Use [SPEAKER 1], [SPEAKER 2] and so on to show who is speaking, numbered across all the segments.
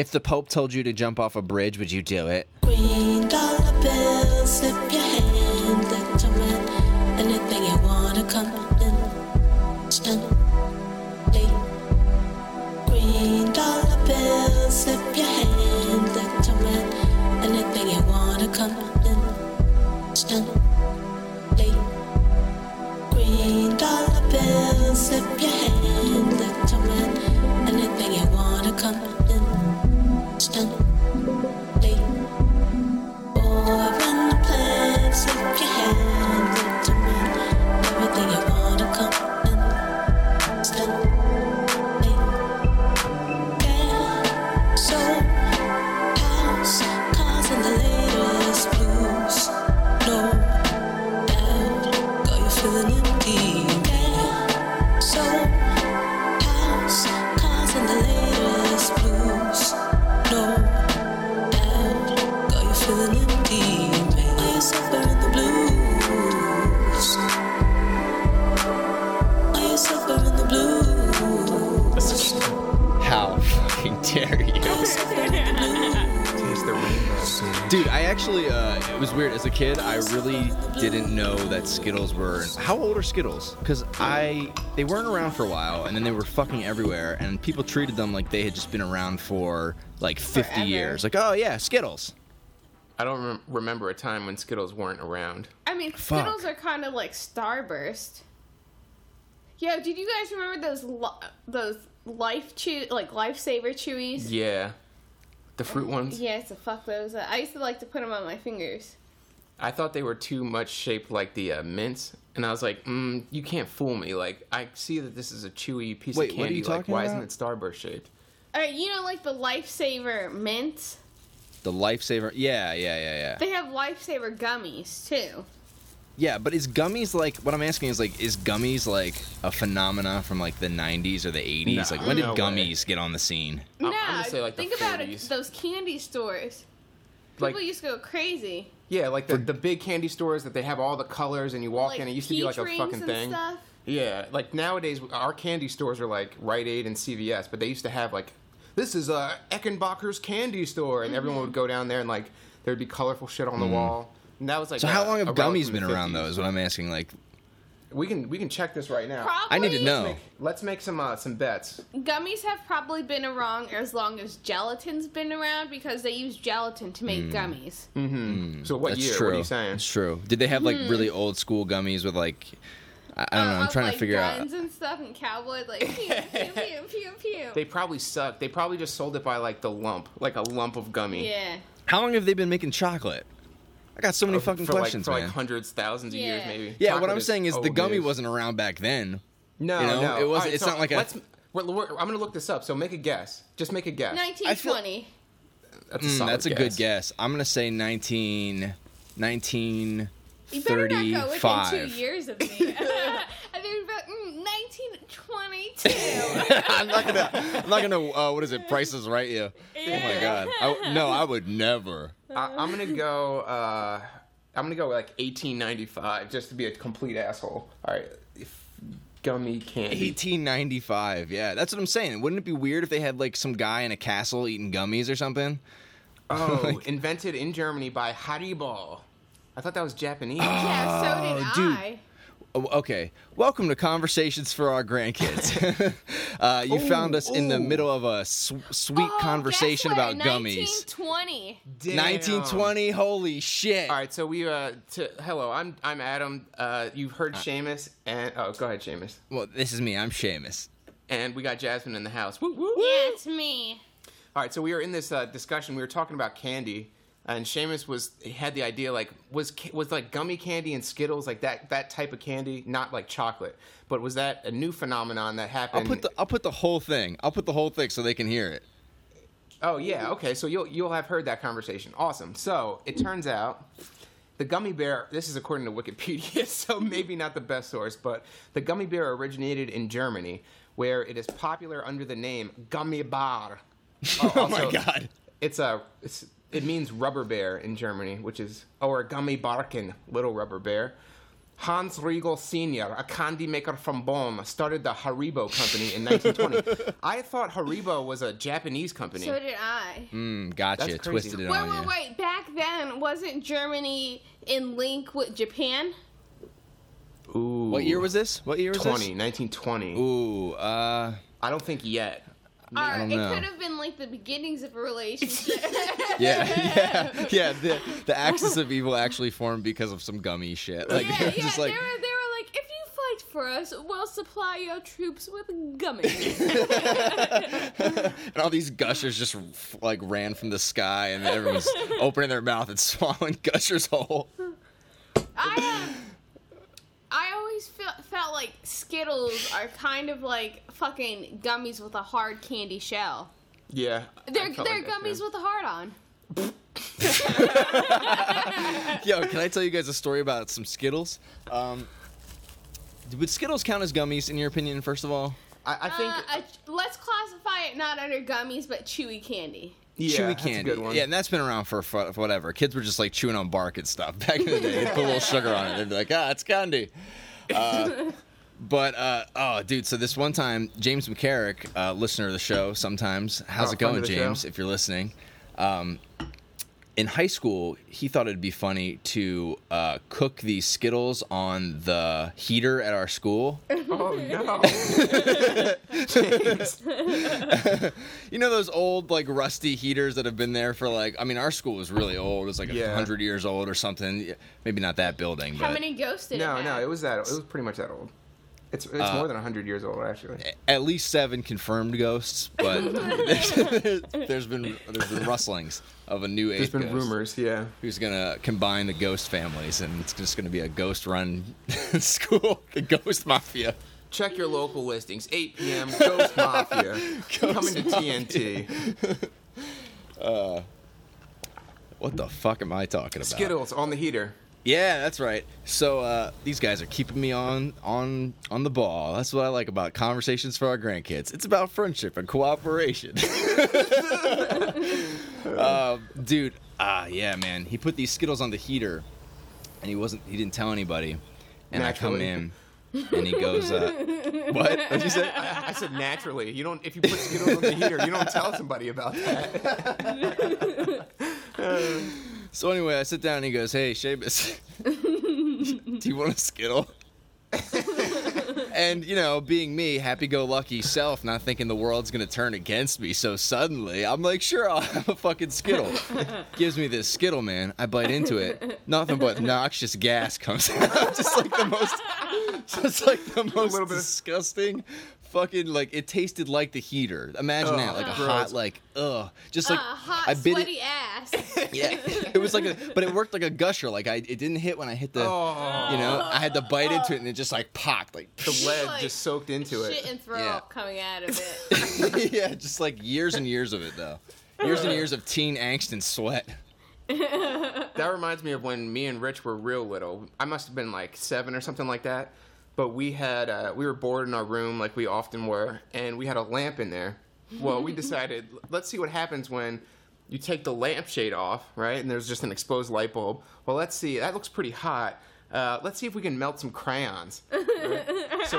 [SPEAKER 1] If the Pope told you to jump off a bridge, would you do it?
[SPEAKER 2] Dollar your hand into mine. Anything you wanna come
[SPEAKER 1] weird. As a kid, I really didn't know that Skittles were. How old are Skittles? Because I, they weren't around for a while, and then they were fucking everywhere, and people treated them like they had just been around for like 50
[SPEAKER 3] Forever.
[SPEAKER 1] years. Like, oh yeah, Skittles.
[SPEAKER 4] I don't rem- remember a time when Skittles weren't around.
[SPEAKER 3] I mean,
[SPEAKER 1] Fuck.
[SPEAKER 3] Skittles are kind of like Starburst. Yo, did you guys remember those li- those life chew like lifesaver chewies?
[SPEAKER 4] Yeah. The fruit ones?
[SPEAKER 3] Yes, the fuck those. I used to like to put them on my fingers.
[SPEAKER 4] I thought they were too much shaped like the uh, mints, and I was like, mm, you can't fool me. Like, I see that this is a chewy piece
[SPEAKER 1] Wait,
[SPEAKER 4] of
[SPEAKER 1] what are
[SPEAKER 4] candy.
[SPEAKER 1] you
[SPEAKER 4] like,
[SPEAKER 1] talking
[SPEAKER 4] why
[SPEAKER 1] about?
[SPEAKER 4] isn't it Starburst shaped?
[SPEAKER 3] All right, you know, like the lifesaver mints.
[SPEAKER 1] The lifesaver. Yeah, yeah, yeah, yeah.
[SPEAKER 3] They have lifesaver gummies too.
[SPEAKER 1] Yeah, but is gummies like what I'm asking is like is gummies like a phenomena from like the 90s or the 80s?
[SPEAKER 4] No,
[SPEAKER 1] like when did
[SPEAKER 4] no way.
[SPEAKER 1] gummies get on the scene?
[SPEAKER 4] I'm-
[SPEAKER 3] no,
[SPEAKER 4] I'm say, like, the
[SPEAKER 3] think about it. Those candy stores. People
[SPEAKER 4] Like-
[SPEAKER 3] used to go crazy.
[SPEAKER 4] Yeah, like the, the big candy stores that they have all the colors, and you walk in. It used to be like a
[SPEAKER 3] peach
[SPEAKER 4] fucking
[SPEAKER 3] and
[SPEAKER 4] thing.
[SPEAKER 3] Stuff.
[SPEAKER 4] Yeah, like nowadays our candy stores are like Rite Aid and CVS, but they used to have like this is uh, Eckenbacher's candy store, and
[SPEAKER 3] Mm-hmm.
[SPEAKER 4] everyone would go down there and like there'd be colorful shit on the wall. And that was like.
[SPEAKER 1] So
[SPEAKER 4] a-
[SPEAKER 1] how long
[SPEAKER 4] a
[SPEAKER 1] have
[SPEAKER 4] relic
[SPEAKER 1] gummies
[SPEAKER 4] from the
[SPEAKER 1] been around
[SPEAKER 4] 50s.
[SPEAKER 1] though? Is what I'm asking. Like,
[SPEAKER 4] We can we can check this right now.
[SPEAKER 3] Probably.
[SPEAKER 1] I need to know.
[SPEAKER 4] Let's make some uh, some bets.
[SPEAKER 3] Gummies have probably been around as long as gelatin's been around because they use gelatin to make gummies. Mm-hmm.
[SPEAKER 4] So what
[SPEAKER 1] Mm. that's
[SPEAKER 4] year?
[SPEAKER 1] true.
[SPEAKER 4] What are you saying?
[SPEAKER 1] It's true. Did they have like
[SPEAKER 3] Hmm.
[SPEAKER 1] really old school gummies with like? I, I don't know.
[SPEAKER 3] Uh,
[SPEAKER 1] I'm trying
[SPEAKER 3] like,
[SPEAKER 1] to figure out.
[SPEAKER 3] guns and stuff and cowboys like pew pew pew pew pew.
[SPEAKER 4] They probably suck. They probably just sold it by like the lump, like a lump of gummy.
[SPEAKER 3] yeah.
[SPEAKER 1] How long have they been making chocolate? I got so many fucking
[SPEAKER 4] for
[SPEAKER 1] questions,
[SPEAKER 4] like, for
[SPEAKER 1] man.
[SPEAKER 4] like hundreds, thousands of years, maybe.
[SPEAKER 1] yeah,
[SPEAKER 4] Chocolate
[SPEAKER 1] what I'm saying is the
[SPEAKER 4] old
[SPEAKER 1] gummy
[SPEAKER 4] news.
[SPEAKER 1] wasn't around back then.
[SPEAKER 4] No,
[SPEAKER 1] you know,
[SPEAKER 4] no.
[SPEAKER 1] it was-
[SPEAKER 4] Alright,
[SPEAKER 1] it's
[SPEAKER 4] so
[SPEAKER 1] not like a-
[SPEAKER 4] Let's. We're, we're, I'm gonna look this up. So make a guess. Just make a guess.
[SPEAKER 3] 1920.
[SPEAKER 4] That's a,
[SPEAKER 1] Mm,
[SPEAKER 4] solid
[SPEAKER 1] that's a good guess. I'm gonna say 19, 1935.
[SPEAKER 3] You better not go within two years of me. I think about mm, 1922.
[SPEAKER 1] I'm not gonna. I'm not gonna. Uh, what is it? Prices right? You. Oh my god. I, no, I would never.
[SPEAKER 4] I, I'm gonna go. Uh, I'm gonna go like 1895, just to be a complete asshole. All right, if gummy candy.
[SPEAKER 1] 1895. Yeah, that's what I'm saying. Wouldn't it be weird if they had like some guy in a castle eating gummies or something?
[SPEAKER 4] Oh, invented in Germany by Haribo. I thought that was Japanese.
[SPEAKER 3] yeah, so did
[SPEAKER 1] Oh, dude.
[SPEAKER 3] I.
[SPEAKER 1] Oh, okay. Welcome to Conversations for Our Grandkids. uh, you found us in the middle of a s- sweet
[SPEAKER 3] Oh,
[SPEAKER 1] conversation
[SPEAKER 3] guess
[SPEAKER 1] about
[SPEAKER 3] what?
[SPEAKER 1] gummies.
[SPEAKER 3] 1920.
[SPEAKER 4] Damn.
[SPEAKER 1] 1920. Holy shit.
[SPEAKER 4] All right, so we uh, to, hello, I'm I'm Adam. Uh, you've heard Seamus, and oh, go ahead, Seamus.
[SPEAKER 1] Well, this is me. I'm Seamus.
[SPEAKER 4] And we got Jasmine in the house. Woo, woo.
[SPEAKER 3] Yeah, it's me.
[SPEAKER 4] All right, so we were in this uh, discussion. We were talking about candy, and Seamus was he had the idea like was was like gummy candy and Skittles like that that type of candy, not like chocolate, but was that a new phenomenon that happened?
[SPEAKER 1] I'll put the I'll put the whole thing. I'll put the whole thing so they can hear it.
[SPEAKER 4] oh yeah, okay. So you'll you'll have heard that conversation. Awesome. So it turns out. The gummy bear, this is according to Wikipedia, so maybe not the best source, but the gummy bear originated in Germany, where it is popular under the name Gummibär.
[SPEAKER 1] Oh, my god.
[SPEAKER 4] It's a it's, it means rubber bear in Germany, which is or Gummibärchen, little rubber bear. Hans Riegel Sr., a candy maker from Bonn, started the Haribo company in 1920. I thought Haribo was a Japanese company.
[SPEAKER 3] So did I.
[SPEAKER 1] Mm, gotcha.
[SPEAKER 4] That's crazy.
[SPEAKER 1] Twisted it
[SPEAKER 3] Wait,
[SPEAKER 1] on
[SPEAKER 3] wait,
[SPEAKER 1] you.
[SPEAKER 3] wait. Back then, wasn't Germany in link with Japan?
[SPEAKER 4] Ooh.
[SPEAKER 1] What year was this? What year was
[SPEAKER 4] 20,
[SPEAKER 1] this?
[SPEAKER 4] 1920.
[SPEAKER 1] Ooh, uh,
[SPEAKER 4] I don't think yet.
[SPEAKER 3] Or it
[SPEAKER 1] know.
[SPEAKER 3] could have been like the beginnings of a relationship.
[SPEAKER 1] yeah, yeah, yeah. The the axis of evil actually formed because of some gummy shit. Like,
[SPEAKER 3] yeah, yeah.
[SPEAKER 1] just like
[SPEAKER 3] they were, they were like, if you fight for us, we'll supply your troops with gummies.
[SPEAKER 1] and all these gushers just like ran from the sky, and everyone's opening their mouth and swallowing gushers whole.
[SPEAKER 3] I um, always felt felt like Skittles are kind of like fucking gummies with a hard candy shell.
[SPEAKER 4] Yeah.
[SPEAKER 3] They're they're
[SPEAKER 4] like
[SPEAKER 3] gummies with a heart on.
[SPEAKER 1] Yo, can I tell you guys a story about some Skittles? Um, would Skittles count as gummies in your opinion? First of all,
[SPEAKER 4] I, I think.
[SPEAKER 3] Uh, a- let's classify it not under gummies but chewy candy.
[SPEAKER 4] yeah,
[SPEAKER 1] chewy
[SPEAKER 4] that's a
[SPEAKER 1] candy.
[SPEAKER 4] good one.
[SPEAKER 1] Yeah, and that's been around for, for whatever. Kids were just like chewing on bark and stuff back in the day. They'd put a little sugar on it. They'd be like, ah, it's candy. Uh, but uh, oh, dude. So this one time, James McCarrick, uh, listener of the show, sometimes. How's
[SPEAKER 4] Oh,
[SPEAKER 1] it going, James?
[SPEAKER 4] show.
[SPEAKER 1] If you're listening. Um, in high school, he thought it'd be funny to uh, cook these Skittles on the heater at our school.
[SPEAKER 4] Oh no.
[SPEAKER 1] You know those old like rusty heaters that have been there for like I mean our school was really old. It was like a
[SPEAKER 4] Yeah.
[SPEAKER 1] hundred years old or something. Maybe not that building,
[SPEAKER 3] How
[SPEAKER 1] but
[SPEAKER 3] many ghosts did
[SPEAKER 4] no,
[SPEAKER 3] it
[SPEAKER 4] no,
[SPEAKER 3] have?
[SPEAKER 4] it was that. It was pretty much that old. It's it's
[SPEAKER 1] Uh,
[SPEAKER 4] more than hundred years old actually.
[SPEAKER 1] at least seven confirmed ghosts. But there's, there's been there's been rustlings of a new
[SPEAKER 4] There's been
[SPEAKER 1] ghost
[SPEAKER 4] rumors, yeah.
[SPEAKER 1] who's gonna combine the ghost families, and it's just gonna be a ghost run school, the ghost mafia.
[SPEAKER 4] Check your local listings. 8 p.m. Ghost Mafia coming to TNT.
[SPEAKER 1] What the fuck am I talking about?
[SPEAKER 4] Skittles on the heater.
[SPEAKER 1] Yeah, that's right. So uh, these guys are keeping me on on on the ball. That's what I like about conversations for our grandkids. It's about friendship and cooperation. uh, dude, ah, yeah, man. He put these Skittles on the heater, and he wasn't. He didn't tell anybody. And I come in, and he goes, uh, "What? What'd you say?"
[SPEAKER 4] I, I said naturally. You don't if you put Skittles on the heater, you don't tell somebody about that.
[SPEAKER 1] So anyway, I sit down and he goes, "Hey, Seamus, do you want a Skittle?" and you know, being me, happy-go-lucky self, not thinking the world's gonna turn against me so suddenly, I'm like, "Sure, I'll have a fucking Skittle." Gives me this Skittle, man. I bite into it, nothing but noxious gas comes out, just like the most, just like the most disgusting. Fucking like it tasted like the heater. Imagine that,
[SPEAKER 4] Ugh,
[SPEAKER 1] like a hot, like ugh, just like
[SPEAKER 3] Ah, hot,
[SPEAKER 1] I bit it.
[SPEAKER 3] sweaty ass.
[SPEAKER 1] Yeah, it was like a, but it worked like a gusher. Like I, it didn't hit when I hit the,
[SPEAKER 4] Oh.
[SPEAKER 1] you know, I had to bite into it and it just like popped, like,
[SPEAKER 4] The lead
[SPEAKER 3] Like,
[SPEAKER 4] just soaked into
[SPEAKER 3] Shit
[SPEAKER 4] it.
[SPEAKER 3] and throw
[SPEAKER 1] Yeah.
[SPEAKER 3] up coming out of it.
[SPEAKER 1] yeah, just like years and years of it though, years and years of teen angst and sweat.
[SPEAKER 4] That reminds me of when me and Rich were real little. I must have been like seven or something like that. But we had uh, we were bored in our room like we often were, and we had a lamp in there. Well, we decided let's see what happens when you take the lampshade off, right? And there's just an exposed light bulb. Well, let's see. That looks pretty hot. Uh, let's see if we can melt some crayons. right? So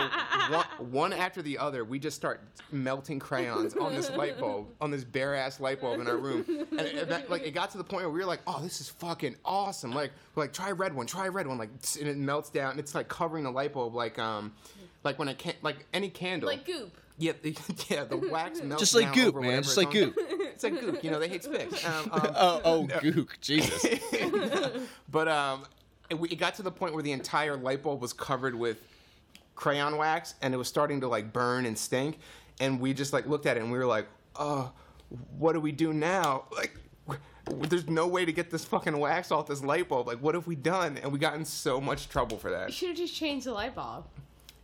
[SPEAKER 4] one, one after the other, we just start melting crayons on this light bulb, on this bare ass light bulb in our room, and it, that, like it got to the point where we were like, "Oh, this is fucking awesome!" Like, we're like, "Try red one, try red one," like, and it melts down, and it's like covering the light bulb, like um, like when it can't like any candle.
[SPEAKER 3] like goop.
[SPEAKER 4] yeah, the, yeah, the wax melts
[SPEAKER 1] Just like goop,
[SPEAKER 4] over
[SPEAKER 1] man. Just like
[SPEAKER 4] on.
[SPEAKER 1] goop.
[SPEAKER 4] It's like goop. You know, they hate spics. Um, um,
[SPEAKER 1] Oh, oh, gook, Jesus.
[SPEAKER 4] but um, it, it got to the point where the entire light bulb was covered with crayon wax, and it was starting to like burn and stink. And we just like looked at it, and we were like, "Oh, what do we do now?" Like. There's no way to get this fucking wax off this light bulb. Like, what have we done? And we got in so much trouble for that You
[SPEAKER 3] should have just changed the light bulb.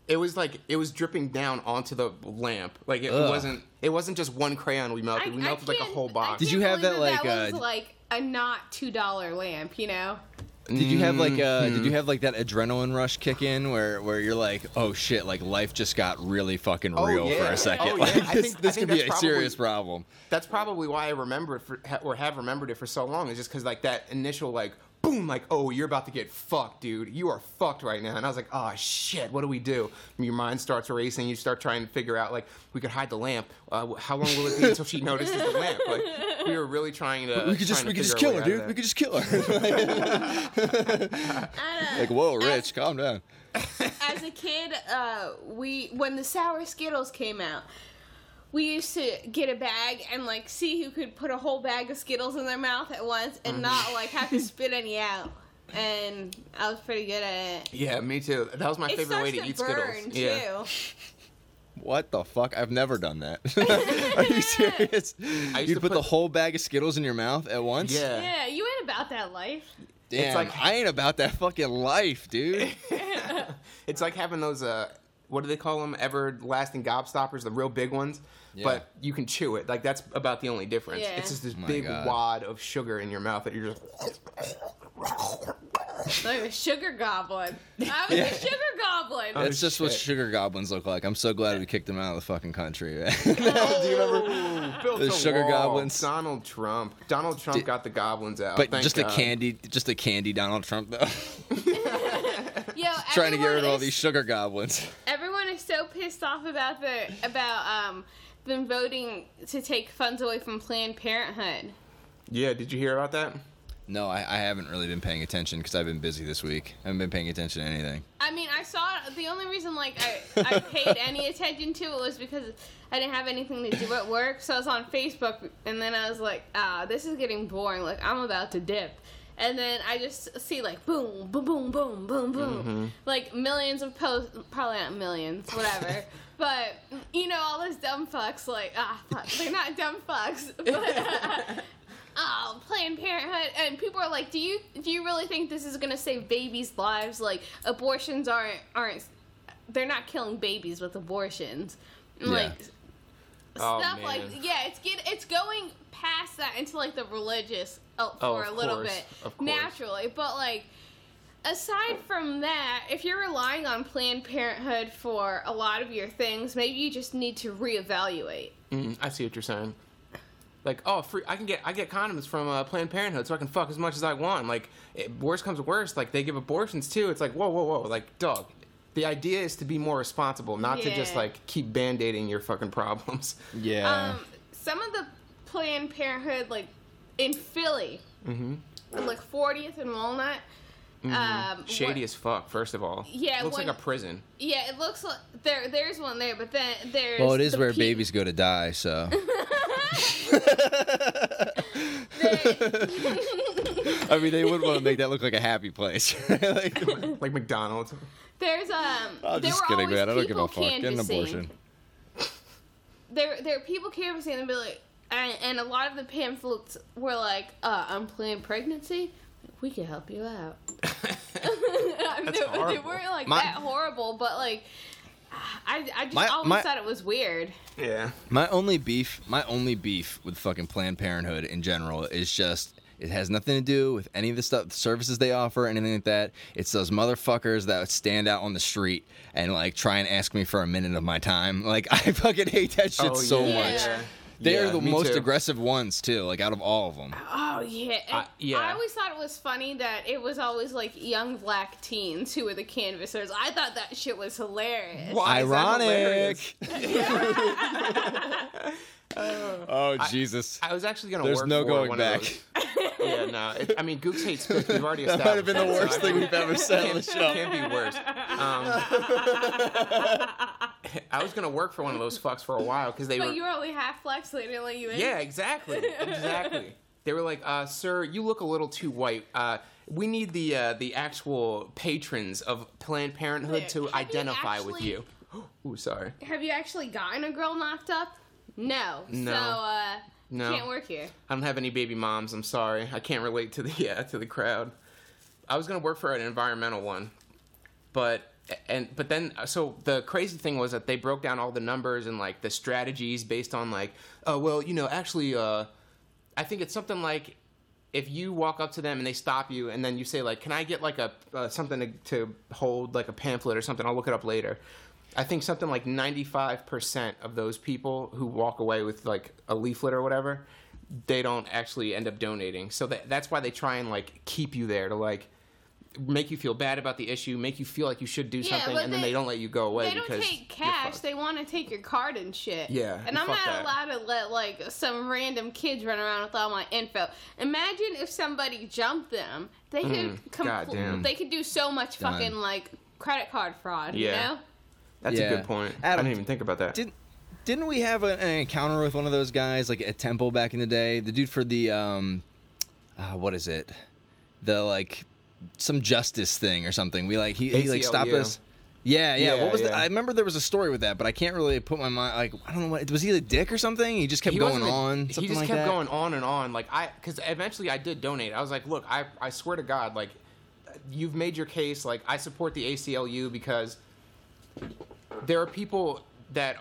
[SPEAKER 4] It was like it was dripping down onto the lamp. Like it
[SPEAKER 1] Ugh.
[SPEAKER 4] wasn't. It wasn't just one crayon we melted. we melted like a whole box.
[SPEAKER 1] Did you have that,
[SPEAKER 3] believe
[SPEAKER 1] like,
[SPEAKER 3] that
[SPEAKER 1] uh,
[SPEAKER 3] was like a not two dollar lamp? You know.
[SPEAKER 1] Did you have like uh
[SPEAKER 4] Mm-hmm.
[SPEAKER 1] did you have like that adrenaline rush kick in where where you're like, oh shit, like life just got really fucking
[SPEAKER 4] Oh,
[SPEAKER 1] real for a second.
[SPEAKER 4] Oh,
[SPEAKER 1] like
[SPEAKER 4] yeah. I
[SPEAKER 1] this,
[SPEAKER 4] think- I
[SPEAKER 1] this
[SPEAKER 4] think
[SPEAKER 1] could be a
[SPEAKER 4] that's
[SPEAKER 1] serious problem.
[SPEAKER 4] That's probably why I remember it for, ha- or have remembered it for so long. Is just because like that initial like boom, like, oh, you're about to get fucked, dude. You are fucked right now. And I was like, oh shit, what do we do? And your mind starts racing. You start trying to figure out, like, we could hide the lamp. Uh, how long will it be until she notices the lamp? Like, we were really trying to.
[SPEAKER 1] We could just we could just kill her, dude. We could just kill her. like, whoa, Rich, calm down.
[SPEAKER 3] as a kid, uh, we when the sour Skittles came out, we used to get a bag and like see who could put a whole bag of Skittles in their mouth at once and not like have to spit any out. And I was pretty good at it.
[SPEAKER 4] Yeah, me too. That was my
[SPEAKER 3] It
[SPEAKER 4] favorite way to
[SPEAKER 3] to
[SPEAKER 4] eat
[SPEAKER 3] burn
[SPEAKER 4] Skittles.
[SPEAKER 3] too.
[SPEAKER 4] Yeah.
[SPEAKER 1] What the fuck? I've never done that. Are you serious?
[SPEAKER 4] I used
[SPEAKER 1] You'd
[SPEAKER 4] to
[SPEAKER 1] put, the whole bag of Skittles in your mouth at once?
[SPEAKER 4] Yeah.
[SPEAKER 3] Yeah, you ain't about that life.
[SPEAKER 1] Damn,
[SPEAKER 4] like-
[SPEAKER 1] I ain't about that fucking life, dude.
[SPEAKER 4] It's like having those uh what do they call them? Everlasting gobstoppers, the real big ones.
[SPEAKER 1] Yeah.
[SPEAKER 4] But you can chew it. Like that's about the only difference.
[SPEAKER 3] Yeah.
[SPEAKER 4] It's just this
[SPEAKER 1] My
[SPEAKER 4] big
[SPEAKER 1] God.
[SPEAKER 4] wad of sugar in your mouth that you're just
[SPEAKER 3] Like a sugar goblin. I was a sugar goblin.
[SPEAKER 1] Oh, that's just what sugar goblins look like. I'm so glad we kicked them out of the fucking country. man. Do you remember?
[SPEAKER 4] built
[SPEAKER 1] The sugar
[SPEAKER 4] wall.
[SPEAKER 1] goblins.
[SPEAKER 4] Donald Trump. Donald Trump
[SPEAKER 1] Did-
[SPEAKER 4] got the goblins out.
[SPEAKER 1] But
[SPEAKER 4] Thank
[SPEAKER 1] just a candy, just a candy Donald Trump though.
[SPEAKER 3] Yo,
[SPEAKER 1] Trying to get rid of all these sugar goblins.
[SPEAKER 3] Everyone is so pissed off about the about um them voting to take funds away from Planned Parenthood.
[SPEAKER 4] Yeah, did you hear about that?
[SPEAKER 1] No, I, I haven't really been paying attention because I've been busy this week. I haven't been paying attention to anything.
[SPEAKER 3] I mean, I saw. The only reason like I I paid any attention to it was because I didn't have anything to do at work. So I was on Facebook, and then I was like, ah, this is getting boring. Like I'm about to dip. And then I just see like boom, boom, boom, boom, boom, boom, like millions of posts. Probably not millions, whatever. but you know, all those dumb fucks. Like ah, fuck, they're not dumb fucks. But, oh, Planned Parenthood, and people are like, "Do you do you really think this is gonna save babies' lives? Like abortions aren't aren't they're not killing babies with abortions, And, like
[SPEAKER 4] Oh,
[SPEAKER 3] stuff like
[SPEAKER 4] man.
[SPEAKER 3] yeah, it's get it's going past that into like the religious uh,
[SPEAKER 4] Oh,
[SPEAKER 3] for a little
[SPEAKER 4] course,
[SPEAKER 3] bit naturally, but like. Aside from that, if you're relying on Planned Parenthood for a lot of your things, maybe you just need to reevaluate.
[SPEAKER 4] Mm, I see what you're saying. Like, oh, free, I can get I get condoms from uh, Planned Parenthood, so I can fuck as much as I want. Like, it, worst comes to worst, like they give abortions too. It's like, whoa, whoa, whoa, like, dog. The idea is to be more responsible, not to just
[SPEAKER 3] Yeah.
[SPEAKER 4] like keep band-aiding your fucking problems.
[SPEAKER 1] Yeah.
[SPEAKER 3] Um, some of the Planned Parenthood, like in Philly,
[SPEAKER 4] Mm-hmm.
[SPEAKER 3] like 40th and Walnut. Um,
[SPEAKER 4] Shady
[SPEAKER 3] what-
[SPEAKER 4] as fuck. First of all,
[SPEAKER 3] Yeah, it
[SPEAKER 4] looks
[SPEAKER 3] when-
[SPEAKER 4] like a prison.
[SPEAKER 3] Yeah, it looks like there. There's one there, but then there's.
[SPEAKER 1] well, it is where
[SPEAKER 3] pe-
[SPEAKER 1] babies go to die. So. I mean, they would want to make that look like a happy place. like,
[SPEAKER 4] Like McDonald's.
[SPEAKER 3] there's um.
[SPEAKER 1] I'm
[SPEAKER 3] there
[SPEAKER 1] just kidding, man. I don't give a fuck. Get an abortion.
[SPEAKER 3] There, there are people canvassing and be like, and, and a lot of the pamphlets were like, uh, unplanned pregnancy. We can help you out.
[SPEAKER 4] That's
[SPEAKER 3] they, they weren't like
[SPEAKER 1] My-
[SPEAKER 3] that horrible, but like, I, I just
[SPEAKER 1] My-
[SPEAKER 3] always
[SPEAKER 1] my-
[SPEAKER 3] thought it was weird.
[SPEAKER 4] Yeah.
[SPEAKER 1] My only beef, my only beef with fucking Planned Parenthood in general is just it has nothing to do with any of the stuff, the services they offer, anything like that. It's those motherfuckers that stand out on the street and like try and ask me for a minute of my time. Like I fucking hate that shit
[SPEAKER 4] Oh,
[SPEAKER 1] so
[SPEAKER 4] yeah.
[SPEAKER 1] much.
[SPEAKER 3] Yeah.
[SPEAKER 1] They
[SPEAKER 4] Yeah,
[SPEAKER 1] are the most
[SPEAKER 4] too.
[SPEAKER 1] aggressive ones too. Like out of all of them.
[SPEAKER 3] Oh yeah, And
[SPEAKER 4] yeah.
[SPEAKER 3] I always thought it was funny that it was always like young black teens who were the canvassers. I thought that shit was hilarious.
[SPEAKER 4] Why is that
[SPEAKER 1] Ironic.
[SPEAKER 4] hilarious?
[SPEAKER 1] oh Jesus.
[SPEAKER 4] I was actually gonna
[SPEAKER 1] There's
[SPEAKER 4] work
[SPEAKER 1] no
[SPEAKER 4] for
[SPEAKER 1] going
[SPEAKER 4] one of
[SPEAKER 1] back.
[SPEAKER 4] those- yeah, no. It, I mean, Gooks hates Gooks. We've already established
[SPEAKER 1] That
[SPEAKER 4] established
[SPEAKER 1] might have been the
[SPEAKER 4] so
[SPEAKER 1] worst
[SPEAKER 4] I
[SPEAKER 1] thing
[SPEAKER 4] mean,
[SPEAKER 1] we've ever said on the
[SPEAKER 4] can't,
[SPEAKER 1] show.
[SPEAKER 4] can't be worse. Um, I was gonna work for one of those fucks for a while because they
[SPEAKER 3] But
[SPEAKER 4] were.
[SPEAKER 3] you were only half flex, so they didn't let you in.
[SPEAKER 4] Yeah, exactly, exactly. They were like, uh, "Sir, you look a little too white. Uh, we need the uh, the actual patrons of Planned Parenthood
[SPEAKER 3] There.
[SPEAKER 4] to
[SPEAKER 3] Have you
[SPEAKER 4] identify with
[SPEAKER 3] actually-
[SPEAKER 4] you." Ooh, sorry.
[SPEAKER 3] Have you actually gotten a girl knocked up? No.
[SPEAKER 4] No.
[SPEAKER 3] So uh,
[SPEAKER 4] No.
[SPEAKER 3] can't work here.
[SPEAKER 4] I don't have any baby moms. I'm sorry. I can't relate to the yeah to the crowd. I was gonna work for an environmental one, but and but then so the crazy thing was that they broke down all the numbers and like the strategies based on like oh well you know actually uh I think it's something like if you walk up to them and they stop you and then you say like can I get like a uh, something to, to hold like a pamphlet or something I'll look it up later. I think something like 95% of those people who walk away with like a leaflet or whatever, they don't actually end up donating. So that, that's why they try and like keep you there to like make you feel bad about the issue, make you feel like you should do
[SPEAKER 3] Yeah,
[SPEAKER 4] something, and then
[SPEAKER 3] they-
[SPEAKER 4] they don't let you go away
[SPEAKER 3] They don't
[SPEAKER 4] because
[SPEAKER 3] take cash. They want to take your card and shit.
[SPEAKER 4] Yeah,
[SPEAKER 3] And I'm not
[SPEAKER 4] that.
[SPEAKER 3] allowed to let like some random kids run around with all my info. Imagine if somebody jumped them. They could mm-hmm. compl-
[SPEAKER 4] goddamn.
[SPEAKER 3] They could do so much
[SPEAKER 1] Done.
[SPEAKER 3] fucking like credit card fraud.
[SPEAKER 4] Yeah.
[SPEAKER 3] You know?
[SPEAKER 4] That's
[SPEAKER 1] Yeah.
[SPEAKER 4] a good point. I didn't even think about that.
[SPEAKER 1] Didn't didn't we have an, an encounter with one of those guys like at Temple back in the day? The dude for the um, uh, what is it? The like some justice thing or something. We like he, he like stopped us. Yeah, yeah.
[SPEAKER 4] Yeah,
[SPEAKER 1] what was the. I remember there was a story with that, but I can't really put my mind like I don't know what was he the dick or something? He just kept
[SPEAKER 4] He
[SPEAKER 1] going
[SPEAKER 4] a-
[SPEAKER 1] on.
[SPEAKER 4] He just
[SPEAKER 1] like
[SPEAKER 4] kept
[SPEAKER 1] that?
[SPEAKER 4] going on and on. Like I, because eventually I did donate. I was like, look, I, I swear to God, like, you've made your case. Like, I support the ACLU because there are people that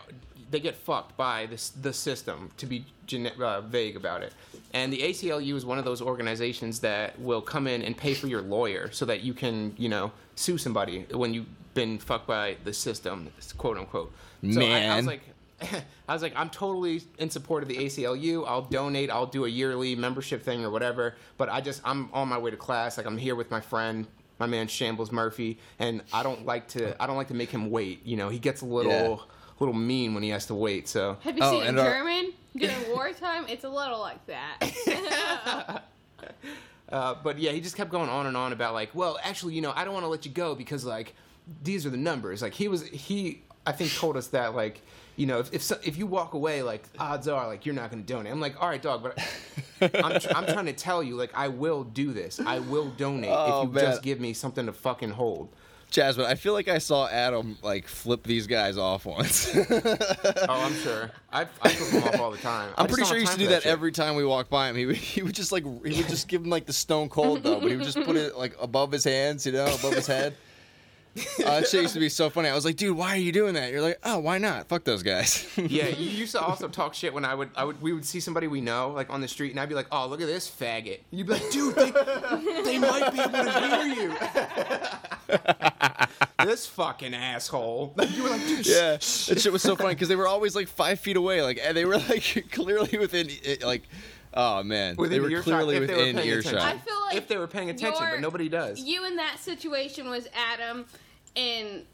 [SPEAKER 4] they get fucked by this the system. To be gene- uh, vague about it, and the ACLU is one of those organizations that will come in and pay for your lawyer so that you can, you know, sue somebody when you've been fucked by the system, quote unquote. So I, I was like. I was like, I'm totally in support of the ACLU. I'll donate. I'll do a yearly membership thing or whatever. But I just, I'm on my way to class. Like I'm here with my friend, my man Shambles Murphy, and I don't like to, I don't like to make him wait. You know, he gets a little,
[SPEAKER 1] Yeah.
[SPEAKER 4] little mean when he has to wait. So
[SPEAKER 3] Have you
[SPEAKER 1] Oh,
[SPEAKER 3] seen a
[SPEAKER 1] and our-
[SPEAKER 3] German during wartime? It's a little like that.
[SPEAKER 4] Uh, but yeah, he just kept going on and on about like, well, actually, you know, I don't want to let you go because like these are the numbers. Like he was, he I think told us that like, you know, if if, so, if you walk away, like odds are like you're not going to donate. I'm like, all right, dog, but I'm tr- I'm trying to tell you like I will do this. I will donate
[SPEAKER 1] Oh,
[SPEAKER 4] if you
[SPEAKER 1] man.
[SPEAKER 4] just give me something to fucking hold.
[SPEAKER 1] Jasmine, I feel like I saw Adam like flip these guys off once.
[SPEAKER 4] Oh, I'm sure. I I flip them off all the time. I
[SPEAKER 1] I'm
[SPEAKER 4] just
[SPEAKER 1] pretty
[SPEAKER 4] don't
[SPEAKER 1] sure he used
[SPEAKER 4] time
[SPEAKER 1] to do
[SPEAKER 4] for
[SPEAKER 1] that
[SPEAKER 4] shit.
[SPEAKER 1] every time we walked by him. He would, he would just like he would just give him like the stone cold though, but he would just put it like above his hands, you know, above his head. Uh, that shit used to be so funny. I was like, dude, why are you doing that? You're like, oh, why not? Fuck those guys.
[SPEAKER 4] Yeah, you used to also talk shit when I would, I would, we would see somebody we know like on the street, and I'd be like, "Oh, look at this faggot." You'd be like, "Dude, they, they might be able to hear you." this fucking asshole. Like, you were like, "Dude,
[SPEAKER 1] yeah, that shit was so funny because they were always like five feet away, like and they were like clearly within like, oh man,
[SPEAKER 4] Within
[SPEAKER 1] they were
[SPEAKER 4] earshot,
[SPEAKER 1] clearly
[SPEAKER 4] if they were
[SPEAKER 1] within
[SPEAKER 4] paying
[SPEAKER 1] earshot.
[SPEAKER 4] attention.
[SPEAKER 3] I feel like
[SPEAKER 4] if they were paying attention,
[SPEAKER 3] your-
[SPEAKER 4] but nobody does."
[SPEAKER 3] You in that situation was Adam in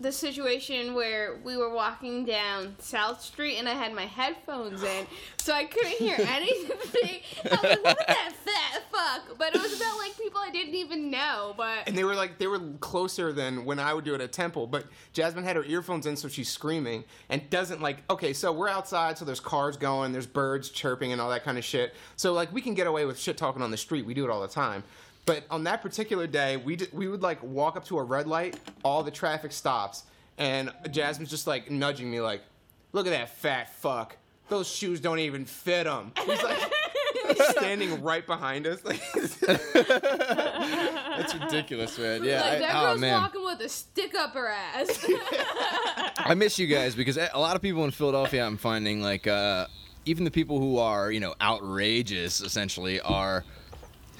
[SPEAKER 3] the situation where we were walking down South Street and I had my headphones in, so I couldn't hear anything. I was like, what that fat fuck? But it was about like people I didn't even know. But
[SPEAKER 4] and they were like they were closer than when I would do it at Temple. But Jasmine had her earphones in, so she's screaming and doesn't like. Okay, so we're outside, so there's cars going, there's birds chirping, and all that kind of shit. So like we can get away with shit talking on the street. We do it all the time. But on that particular day, we d- we would like walk up to a red light, all the traffic stops, and Jasmine's just like nudging me, like, "Look at that fat fuck." Those shoes don't even fit him. He's like standing right behind us. Like,
[SPEAKER 1] That's ridiculous, man. Yeah,
[SPEAKER 3] like
[SPEAKER 1] I,
[SPEAKER 3] that
[SPEAKER 1] oh
[SPEAKER 3] girl's
[SPEAKER 1] man,
[SPEAKER 3] walking with a stick up her ass.
[SPEAKER 1] I miss you guys because a lot of people in Philadelphia, I'm finding like uh, even the people who are you know outrageous essentially are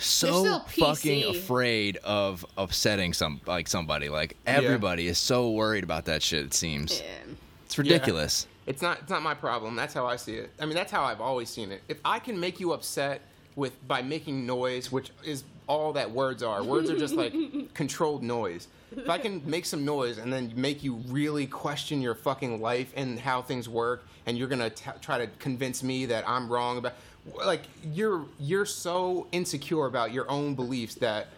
[SPEAKER 1] so fucking afraid of upsetting some like somebody. Like everybody is so worried about that shit. It seems
[SPEAKER 3] Yeah.
[SPEAKER 1] it's ridiculous.
[SPEAKER 4] It's not. It's not my problem. That's how I see it. I mean, that's how I've always seen it. If I can make you upset with by making noise, which is all that words are. Words are just like controlled noise. If I can make some noise and then make you really question your fucking life and how things work, and you're gonna t- try to convince me that I'm wrong about, like you're you're so insecure about your own beliefs that.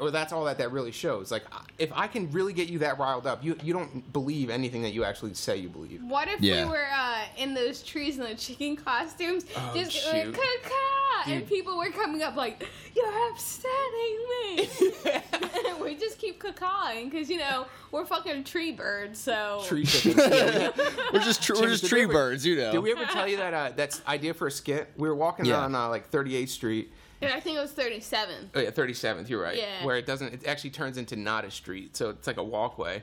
[SPEAKER 4] Or that's all that that really shows. Like, if I can really get you that riled up, you you don't believe anything that you actually say you believe.
[SPEAKER 3] What if
[SPEAKER 1] Yeah.
[SPEAKER 3] we were uh, in those trees in the chicken costumes,
[SPEAKER 4] Oh,
[SPEAKER 3] just
[SPEAKER 4] shoot.
[SPEAKER 3] like, caw-caw, and people were coming up like, "You're upsetting me." we just keep cacawing because you know we're fucking tree birds. So
[SPEAKER 4] tree chickens. Yeah, we-
[SPEAKER 1] We're just tr- we're just tree
[SPEAKER 4] ever-
[SPEAKER 1] birds, you know.
[SPEAKER 4] Did we ever tell you that uh, that's idea for a skit? We were walking
[SPEAKER 1] Yeah.
[SPEAKER 4] on uh, like 38th Street.
[SPEAKER 3] And I think it was 37th.
[SPEAKER 4] Oh yeah, 37th. You're right.
[SPEAKER 3] Yeah.
[SPEAKER 4] Where it doesn't. It actually turns into not a street, so it's like a walkway.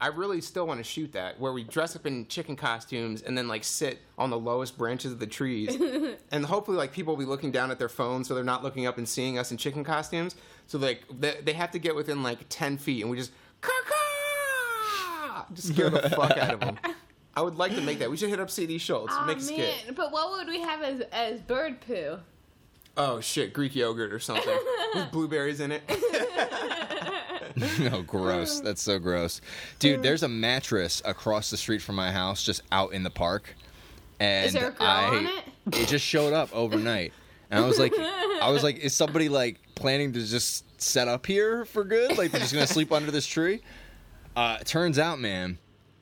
[SPEAKER 4] I really still want to shoot that, where we dress up in chicken costumes and then like sit on the lowest branches of the trees, and hopefully like people will be looking down at their phones, so they're not looking up and seeing us in chicken costumes. So like they, they have to get within like 10 feet, and we just caw just scare the fuck out of them. I would like to make that. We should hit up CD Schultz.
[SPEAKER 3] Oh
[SPEAKER 4] make a skit.
[SPEAKER 3] man! But what would we have as as bird poo?
[SPEAKER 4] Oh shit, Greek yogurt or something with blueberries in it.
[SPEAKER 1] no, gross. That's so gross. Dude, there's a mattress across the street from my house just out in the park. And
[SPEAKER 3] Is there a girl
[SPEAKER 1] I
[SPEAKER 3] on it?
[SPEAKER 1] it just showed up overnight. And I was like I was like, is somebody like planning to just set up here for good? Like they're just gonna sleep under this tree? Uh it turns out, man,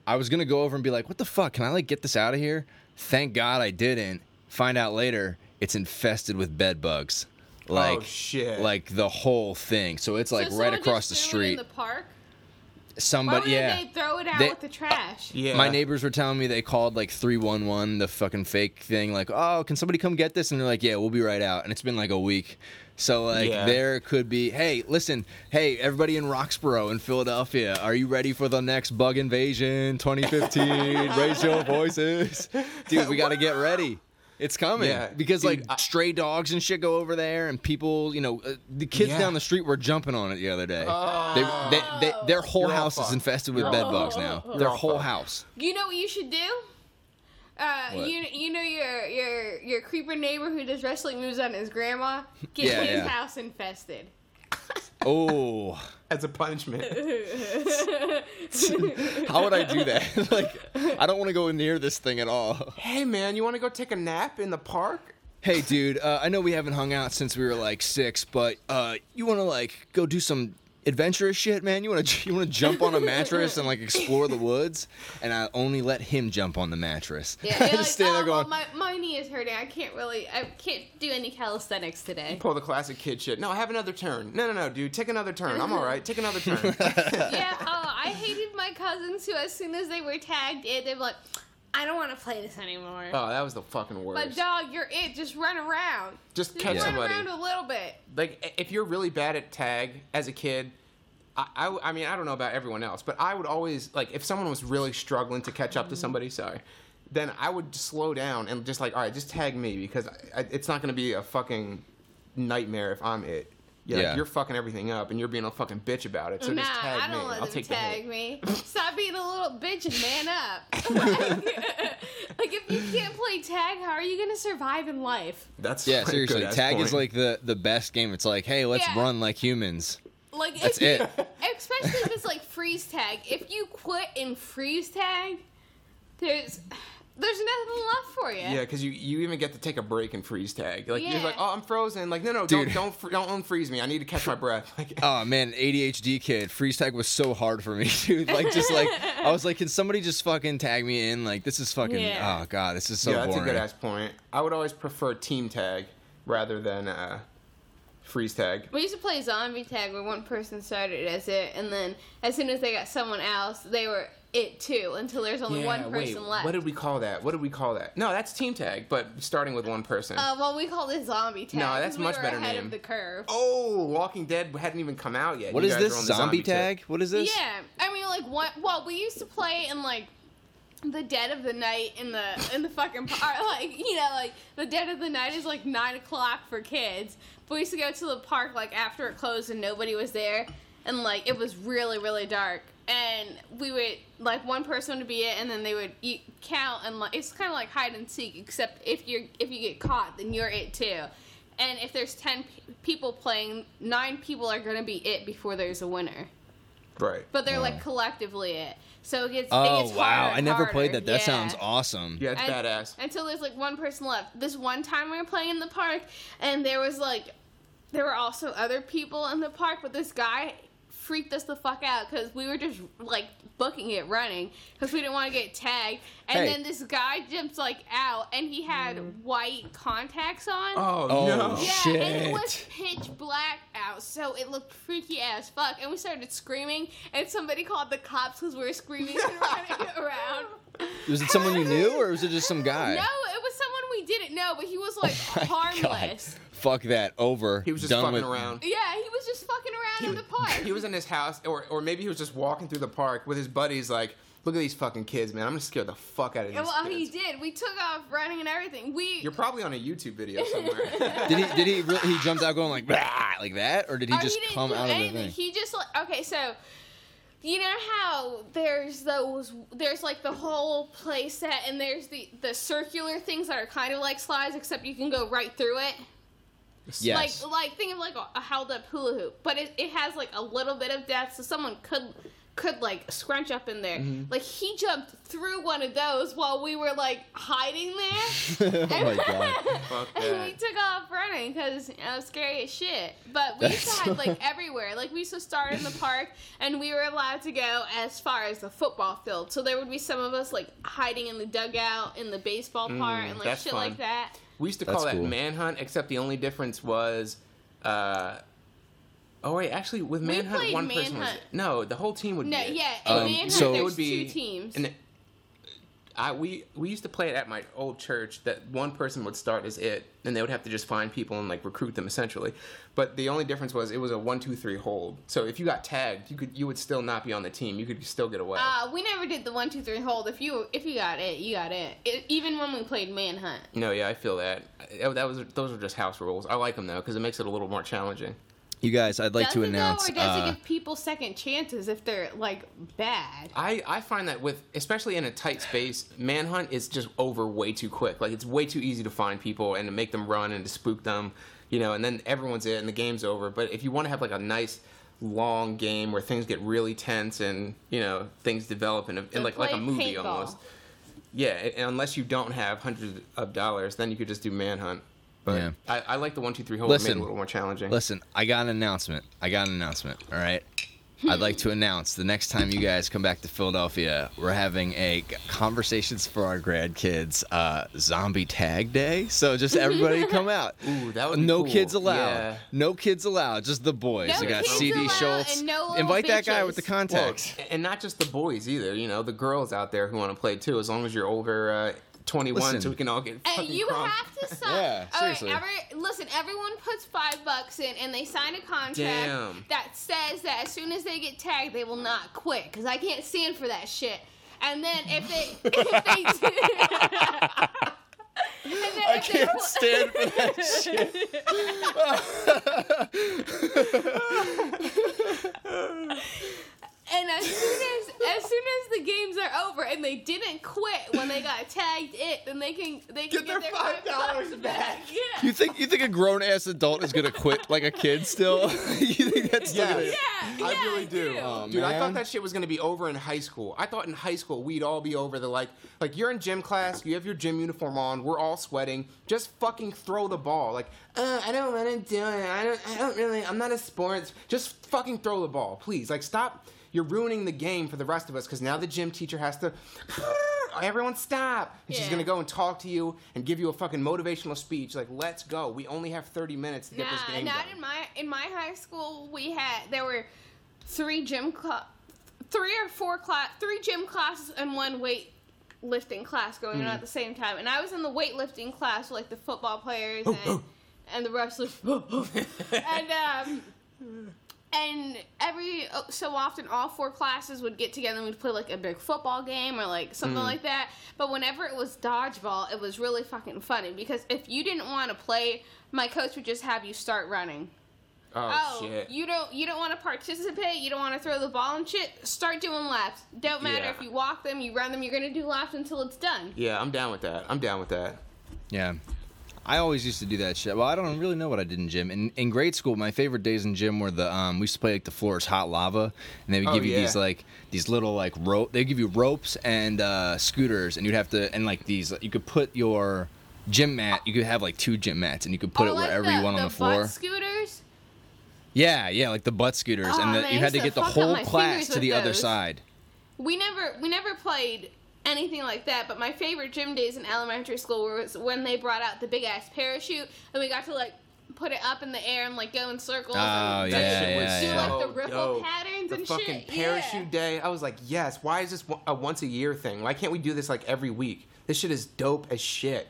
[SPEAKER 1] I was gonna go over and be like, what the fuck? Can I like get this out of here? Thank God I didn't. Find out later, it's infested with bed bugs. Oh, like
[SPEAKER 4] oh shit.
[SPEAKER 1] like the whole thing. So it's like
[SPEAKER 3] So
[SPEAKER 1] right
[SPEAKER 3] someone
[SPEAKER 1] across the
[SPEAKER 3] just it
[SPEAKER 1] street.
[SPEAKER 3] in the park.
[SPEAKER 1] Somebody,
[SPEAKER 3] would
[SPEAKER 1] yeah.
[SPEAKER 3] they throw it out
[SPEAKER 1] They-
[SPEAKER 3] with the trash?
[SPEAKER 4] yeah.
[SPEAKER 1] My neighbors were telling me they called like 311, the fucking fake thing, like, oh, can somebody come get this? And they're like, yeah, we'll be right out. And it's been like a week. So, like,
[SPEAKER 4] Yeah.
[SPEAKER 1] there could be, hey, listen, hey, everybody in Roxborough in Philadelphia, are you ready for the next bug invasion 2015? Raise your voices. Dude, we got to get ready. It's coming
[SPEAKER 4] Yeah,
[SPEAKER 1] because
[SPEAKER 4] dude,
[SPEAKER 1] like
[SPEAKER 4] I-
[SPEAKER 1] stray dogs and shit go over there, and people, you know, uh, the kids
[SPEAKER 4] Yeah.
[SPEAKER 1] down the street were jumping on it the other day.
[SPEAKER 4] Oh.
[SPEAKER 1] They, they, they, their whole
[SPEAKER 4] You're
[SPEAKER 1] house is infested with
[SPEAKER 4] You're
[SPEAKER 1] bed bugs now.
[SPEAKER 4] You're
[SPEAKER 1] Their whole
[SPEAKER 4] fucked.
[SPEAKER 1] house.
[SPEAKER 3] You know what you should do? Uh, you you know your your your creeper neighbor who does wrestling moves on his grandma. Get
[SPEAKER 1] Yeah,
[SPEAKER 3] his
[SPEAKER 1] yeah.
[SPEAKER 3] house infested.
[SPEAKER 1] Oh,
[SPEAKER 4] As a punishment.
[SPEAKER 1] how would I do that? like, I don't want to go near this thing at all.
[SPEAKER 4] hey man, you want to go take a nap in the park?
[SPEAKER 1] Hey, dude, uh, I know we haven't hung out since we were like six, but uh, you want to like go do some adventurous shit, man? You want to you want to jump on a mattress and like explore the woods? And I only let him jump on the mattress.
[SPEAKER 3] Yeah,
[SPEAKER 1] I just
[SPEAKER 3] like,
[SPEAKER 1] stand
[SPEAKER 3] oh,
[SPEAKER 1] there
[SPEAKER 3] well,
[SPEAKER 1] going,
[SPEAKER 3] my, my knee is hurting. I can't really, I can't do any calisthenics today.
[SPEAKER 4] Pull the classic kid shit. No, I have another turn. No, no, no, dude. Take another turn. I'm all right. Take another turn.
[SPEAKER 3] yeah, oh, I hated my cousins who, as soon as they were tagged in, they'd be like, I don't want to play this anymore.
[SPEAKER 4] oh, that was the fucking worst.
[SPEAKER 3] but dog, you're it. Just run around.
[SPEAKER 4] Just
[SPEAKER 3] Just
[SPEAKER 4] catch
[SPEAKER 3] run
[SPEAKER 4] somebody.
[SPEAKER 3] around a little bit.
[SPEAKER 4] like if you're really bad at tag as a kid I, I, I mean i don't know about everyone else but i would always like if someone was really struggling to catch up to mm-hmm. somebody sorry then i would slow down and just like all right just tag me because I, I, it's not going to be a fucking nightmare if i'm it yeah, like, you're fucking everything up and you're being a fucking bitch about it so
[SPEAKER 3] nah,
[SPEAKER 4] just tag
[SPEAKER 3] I don't
[SPEAKER 4] me
[SPEAKER 3] let
[SPEAKER 4] i'll
[SPEAKER 3] them
[SPEAKER 4] take the
[SPEAKER 3] tag me. Stop being a little bitch and man up. like, like, if you can't play tag, how are you gonna survive in life?
[SPEAKER 4] that's
[SPEAKER 1] yeah, seriously,
[SPEAKER 4] good-ass
[SPEAKER 1] tag is like the the best game. It's like, hey, let's
[SPEAKER 3] Yeah.
[SPEAKER 1] run like humans.
[SPEAKER 3] Like,
[SPEAKER 1] That's
[SPEAKER 3] if you. Especially if it's like freeze tag. If you quit in freeze tag, there's there's nothing left for you.
[SPEAKER 4] yeah, because you, you even get to take a break and freeze tag. Like you're like, oh, I'm frozen. Like, no, no,
[SPEAKER 1] Dude.
[SPEAKER 4] don't don't fr- don't unfreeze me. I need to catch my breath. Like,
[SPEAKER 1] Oh man, ADHD kid, freeze tag was so hard for me, dude. Like just like I was like, can somebody just fucking tag me in? Like this is fucking
[SPEAKER 3] Yeah.
[SPEAKER 1] oh god, this is so
[SPEAKER 4] yeah, that's
[SPEAKER 1] boring.
[SPEAKER 4] a good ass point. I would always prefer team tag rather than uh, freeze tag.
[SPEAKER 3] We used to play zombie tag where one person started as it, and then as soon as they got someone else, they were it too until there's only one person left.
[SPEAKER 4] What did we call that? What did we call that? No, that's team tag, but starting with one person.
[SPEAKER 3] uh, well, we called it zombie tag.
[SPEAKER 4] No, that's
[SPEAKER 3] we
[SPEAKER 4] much
[SPEAKER 3] were
[SPEAKER 4] better
[SPEAKER 3] ahead
[SPEAKER 4] name.
[SPEAKER 3] of the curve.
[SPEAKER 4] oh, Walking Dead hadn't even come out yet.
[SPEAKER 1] What
[SPEAKER 4] You
[SPEAKER 1] is
[SPEAKER 4] guys
[SPEAKER 1] this?
[SPEAKER 4] are on the
[SPEAKER 1] Zombie,
[SPEAKER 4] tip.
[SPEAKER 1] tag? What is this?
[SPEAKER 3] Yeah, I mean, like what? Well, we used to play in like the dead of the night in the in the fucking park. Like you know, like the dead of the night is like nine o'clock for kids. But we used to go to the park like after it closed and nobody was there, and like it was really really dark. And we would like one person would be it, and then they would eat, count, and like it's kind of like hide and seek, except if you're if you get caught, then you're it too. And if there's ten pe- people playing, nine people are gonna be it before there's a winner
[SPEAKER 4] Right.
[SPEAKER 3] but they're like collectively it. So it gets. it
[SPEAKER 1] Oh
[SPEAKER 3] gets
[SPEAKER 1] wow,
[SPEAKER 3] harder
[SPEAKER 1] I
[SPEAKER 3] and
[SPEAKER 1] never
[SPEAKER 3] harder.
[SPEAKER 1] played that. That
[SPEAKER 3] Yeah.
[SPEAKER 1] sounds awesome.
[SPEAKER 4] Yeah, it's
[SPEAKER 3] And-
[SPEAKER 4] badass.
[SPEAKER 3] Until there's like one person left. This one time we were playing in the park, and there was like, there were also other people in the park, but this guy freaked us the fuck out because we were just like booking it running because we didn't want to get tagged. And
[SPEAKER 1] Hey.
[SPEAKER 3] then this guy jumps like out, and he had mm. white contacts on.
[SPEAKER 4] Oh,
[SPEAKER 1] Oh,
[SPEAKER 4] no.
[SPEAKER 3] Yeah, and it was pitch black out, so it looked freaky as fuck. And we started screaming, and somebody called the cops because we were screaming and running around.
[SPEAKER 1] Was it someone you knew or was it just some guy?
[SPEAKER 3] No, it was someone didn't know, but he was like oh
[SPEAKER 1] My
[SPEAKER 3] harmless.
[SPEAKER 1] God. Fuck that. Over.
[SPEAKER 4] He was just
[SPEAKER 1] Done
[SPEAKER 4] fucking
[SPEAKER 1] with-
[SPEAKER 4] around.
[SPEAKER 3] Yeah, he was just fucking around in the park.
[SPEAKER 4] He was in his house, or, or maybe he was just walking through the park with his buddies, like, look at these fucking kids, man. I'm gonna scare the fuck out of these
[SPEAKER 3] And, well, he did. We took off running and everything. We.
[SPEAKER 4] You're probably on a YouTube video somewhere.
[SPEAKER 1] Did he? Did he? Really, he jumped out going like "Bah," like that, or did he
[SPEAKER 3] or
[SPEAKER 1] just
[SPEAKER 3] didn't
[SPEAKER 1] come
[SPEAKER 3] do
[SPEAKER 1] out of the
[SPEAKER 3] anything.
[SPEAKER 1] thing?
[SPEAKER 3] He just like okay, so you know how there's those there's like the whole play set and there's the the circular things that are kind of like slides except you can go right through it
[SPEAKER 1] Yes.
[SPEAKER 3] like like think of like a, a held up hula hoop but it, it has like a little bit of depth so someone could could like scrunch up in there
[SPEAKER 1] Mm-hmm.
[SPEAKER 3] like he jumped through one of those while we were like hiding there
[SPEAKER 1] oh my god.
[SPEAKER 3] And we took off running because I was scary as shit. But we used to hide like everywhere. Like we used to start in the park, and we were allowed to go as far as the football field. So there would be some of us like hiding in the dugout in the baseball part and like
[SPEAKER 4] Mm,
[SPEAKER 3] shit
[SPEAKER 4] fun.
[SPEAKER 3] like that.
[SPEAKER 4] We used to
[SPEAKER 1] That's
[SPEAKER 4] call that
[SPEAKER 1] cool.
[SPEAKER 4] manhunt, except the only difference was, uh, oh wait, actually with manhunt, one person was no, the whole team would
[SPEAKER 3] No,
[SPEAKER 4] be it.
[SPEAKER 3] yeah,
[SPEAKER 1] Um,
[SPEAKER 3] Manhunt
[SPEAKER 1] so-
[SPEAKER 4] it
[SPEAKER 3] there's
[SPEAKER 4] would be
[SPEAKER 3] two teams.
[SPEAKER 4] and I we we used to play it at my old church that one person would start as it, and they would have to just find people and like recruit them essentially. But the only difference was it was a one two three hold. So if you got tagged, you could you would still not be on the team. You could still get away.
[SPEAKER 3] uh, we never did the one, two, three hold. If you if you got it, you got it. it even when we played manhunt.
[SPEAKER 4] no, yeah, I feel that. That was those are just house rules. I like them though because it makes it a little more challenging.
[SPEAKER 1] You guys, I'd like
[SPEAKER 3] does
[SPEAKER 1] to
[SPEAKER 3] it
[SPEAKER 1] announce.
[SPEAKER 3] though, or does
[SPEAKER 1] uh,
[SPEAKER 3] it give people second chances if they're like bad?
[SPEAKER 4] I, I find that with especially in a tight space, manhunt is just over way too quick. Like it's way too easy to find people and to make them run and to spook them, you know. And then everyone's it and the game's over. But if you want to have like a nice long game where things get really tense and you know things develop in, a, in like like a movie
[SPEAKER 3] paintball.
[SPEAKER 4] almost. Yeah, and unless you don't have hundreds of dollars, then you could just do manhunt. But
[SPEAKER 1] Yeah.
[SPEAKER 4] I, I like the one two three hold. to Make it
[SPEAKER 1] Listen.
[SPEAKER 4] a little more challenging.
[SPEAKER 1] Listen, I got an announcement. I got an announcement. All right. I'd like to announce the next time you guys come back to Philadelphia, we're having a conversations for our grad kids uh, zombie tag day. So just everybody come out.
[SPEAKER 4] Ooh, that would
[SPEAKER 1] no
[SPEAKER 4] cool.
[SPEAKER 1] kids allowed.
[SPEAKER 4] Yeah.
[SPEAKER 1] No kids allowed. Just the boys.
[SPEAKER 3] No
[SPEAKER 1] I got CD
[SPEAKER 3] allowed
[SPEAKER 1] Schultz.
[SPEAKER 3] and no little
[SPEAKER 1] Invite that guy with the
[SPEAKER 3] bitches.
[SPEAKER 4] Well,
[SPEAKER 1] contacts.
[SPEAKER 4] and not just the boys either. You know, the girls out there who want to play too. As long as you're over uh, 21,
[SPEAKER 1] Listen.
[SPEAKER 4] so we can all get fucking
[SPEAKER 3] you
[SPEAKER 4] crunk.
[SPEAKER 3] have to sign.
[SPEAKER 1] Yeah,
[SPEAKER 3] All right,
[SPEAKER 1] seriously.
[SPEAKER 3] every, listen, everyone puts five bucks in, and they sign a contract
[SPEAKER 4] Damn.
[SPEAKER 3] that says that as soon as they get tagged, they will not quit. Because I can't stand for that shit. And then if they, if they do, and then
[SPEAKER 1] I can't
[SPEAKER 3] pl-
[SPEAKER 1] stand for that shit.
[SPEAKER 3] And as soon as as soon as the games are over and they didn't quit when they got tagged it, then they can they can
[SPEAKER 4] Get their
[SPEAKER 3] five
[SPEAKER 4] $5
[SPEAKER 3] bucks
[SPEAKER 4] back.
[SPEAKER 3] Yeah.
[SPEAKER 1] You think you think a grown ass adult is gonna quit like a kid still? you think that's still
[SPEAKER 4] Yes.
[SPEAKER 1] gonna
[SPEAKER 3] Yeah,
[SPEAKER 4] I
[SPEAKER 3] yeah,
[SPEAKER 4] really do.
[SPEAKER 1] Oh,
[SPEAKER 4] Dude, I thought that shit was gonna be over in high school. I thought in high school we'd all be over the like, like you're in gym class, you have your gym uniform on, we're all sweating. Just fucking throw the ball. Like, uh, I don't want to do it. I don't. I don't really. I'm not a sports. Just fucking throw the ball, please. Like, stop. You're ruining the game for the rest of us because now the gym teacher has to. Everyone stop! And she's
[SPEAKER 3] Yeah.
[SPEAKER 4] gonna go and talk to you and give you a fucking motivational speech. Like, let's go. We only have 30 minutes to get this
[SPEAKER 3] Nah,
[SPEAKER 4] game
[SPEAKER 3] not
[SPEAKER 4] done.
[SPEAKER 3] in my in my high school. We had there were three gym cla- three or four class, three gym classes and one weight lifting class going
[SPEAKER 4] Hmm.
[SPEAKER 3] on at the same time. And I was in the weightlifting class, with, like the football players
[SPEAKER 4] Oh,
[SPEAKER 3] and and the wrestlers. and um. And every so often, all four classes would get together and we'd play like a big football game or like something
[SPEAKER 4] Hmm.
[SPEAKER 3] like that. But whenever it was dodgeball, it was really fucking funny because if you didn't want to play, my coach would just have you start running.
[SPEAKER 4] oh,
[SPEAKER 3] Oh,
[SPEAKER 4] shit.
[SPEAKER 3] you don't you don't want to participate. You don't want to throw the ball and shit. Start doing laps. Don't matter
[SPEAKER 4] Yeah.
[SPEAKER 3] if you walk them, you run them. You're gonna do laps until it's done.
[SPEAKER 4] Yeah, I'm down with that. I'm down with that.
[SPEAKER 1] Yeah. I always used to do that shit. Well, I don't really know what I did in gym. In, in grade school, my favorite days in gym were the um, we used to play like the floor is hot lava, and they would
[SPEAKER 4] Oh,
[SPEAKER 1] give you
[SPEAKER 4] yeah.
[SPEAKER 1] these like these little like rope. They give you ropes and uh, scooters, and you'd have to and like these. You could put your gym mat. You could have like two gym mats, and you could put
[SPEAKER 3] Oh,
[SPEAKER 1] it
[SPEAKER 3] like
[SPEAKER 1] wherever
[SPEAKER 3] the,
[SPEAKER 1] you want on the
[SPEAKER 3] butt
[SPEAKER 1] floor.
[SPEAKER 3] scooters.
[SPEAKER 1] Yeah, yeah, like the butt scooters,
[SPEAKER 3] Oh,
[SPEAKER 1] and the,
[SPEAKER 3] man,
[SPEAKER 1] you had to get the whole class to the other side.
[SPEAKER 3] We never we never played anything like that. But my favorite gym days in elementary school was when they brought out the big ass parachute and we got to like put it up in the air and like go in circles.
[SPEAKER 1] Oh,
[SPEAKER 3] and
[SPEAKER 1] yeah,
[SPEAKER 4] That shit was
[SPEAKER 1] yeah,
[SPEAKER 3] do
[SPEAKER 1] yeah.
[SPEAKER 3] like the ripple
[SPEAKER 4] dope.
[SPEAKER 3] patterns
[SPEAKER 4] the
[SPEAKER 3] and
[SPEAKER 4] fucking
[SPEAKER 3] shit.
[SPEAKER 4] parachute
[SPEAKER 3] yeah.
[SPEAKER 4] day. I was like, yes. Why is this a once a year thing? Why can't we do this like every week? This shit is dope as shit.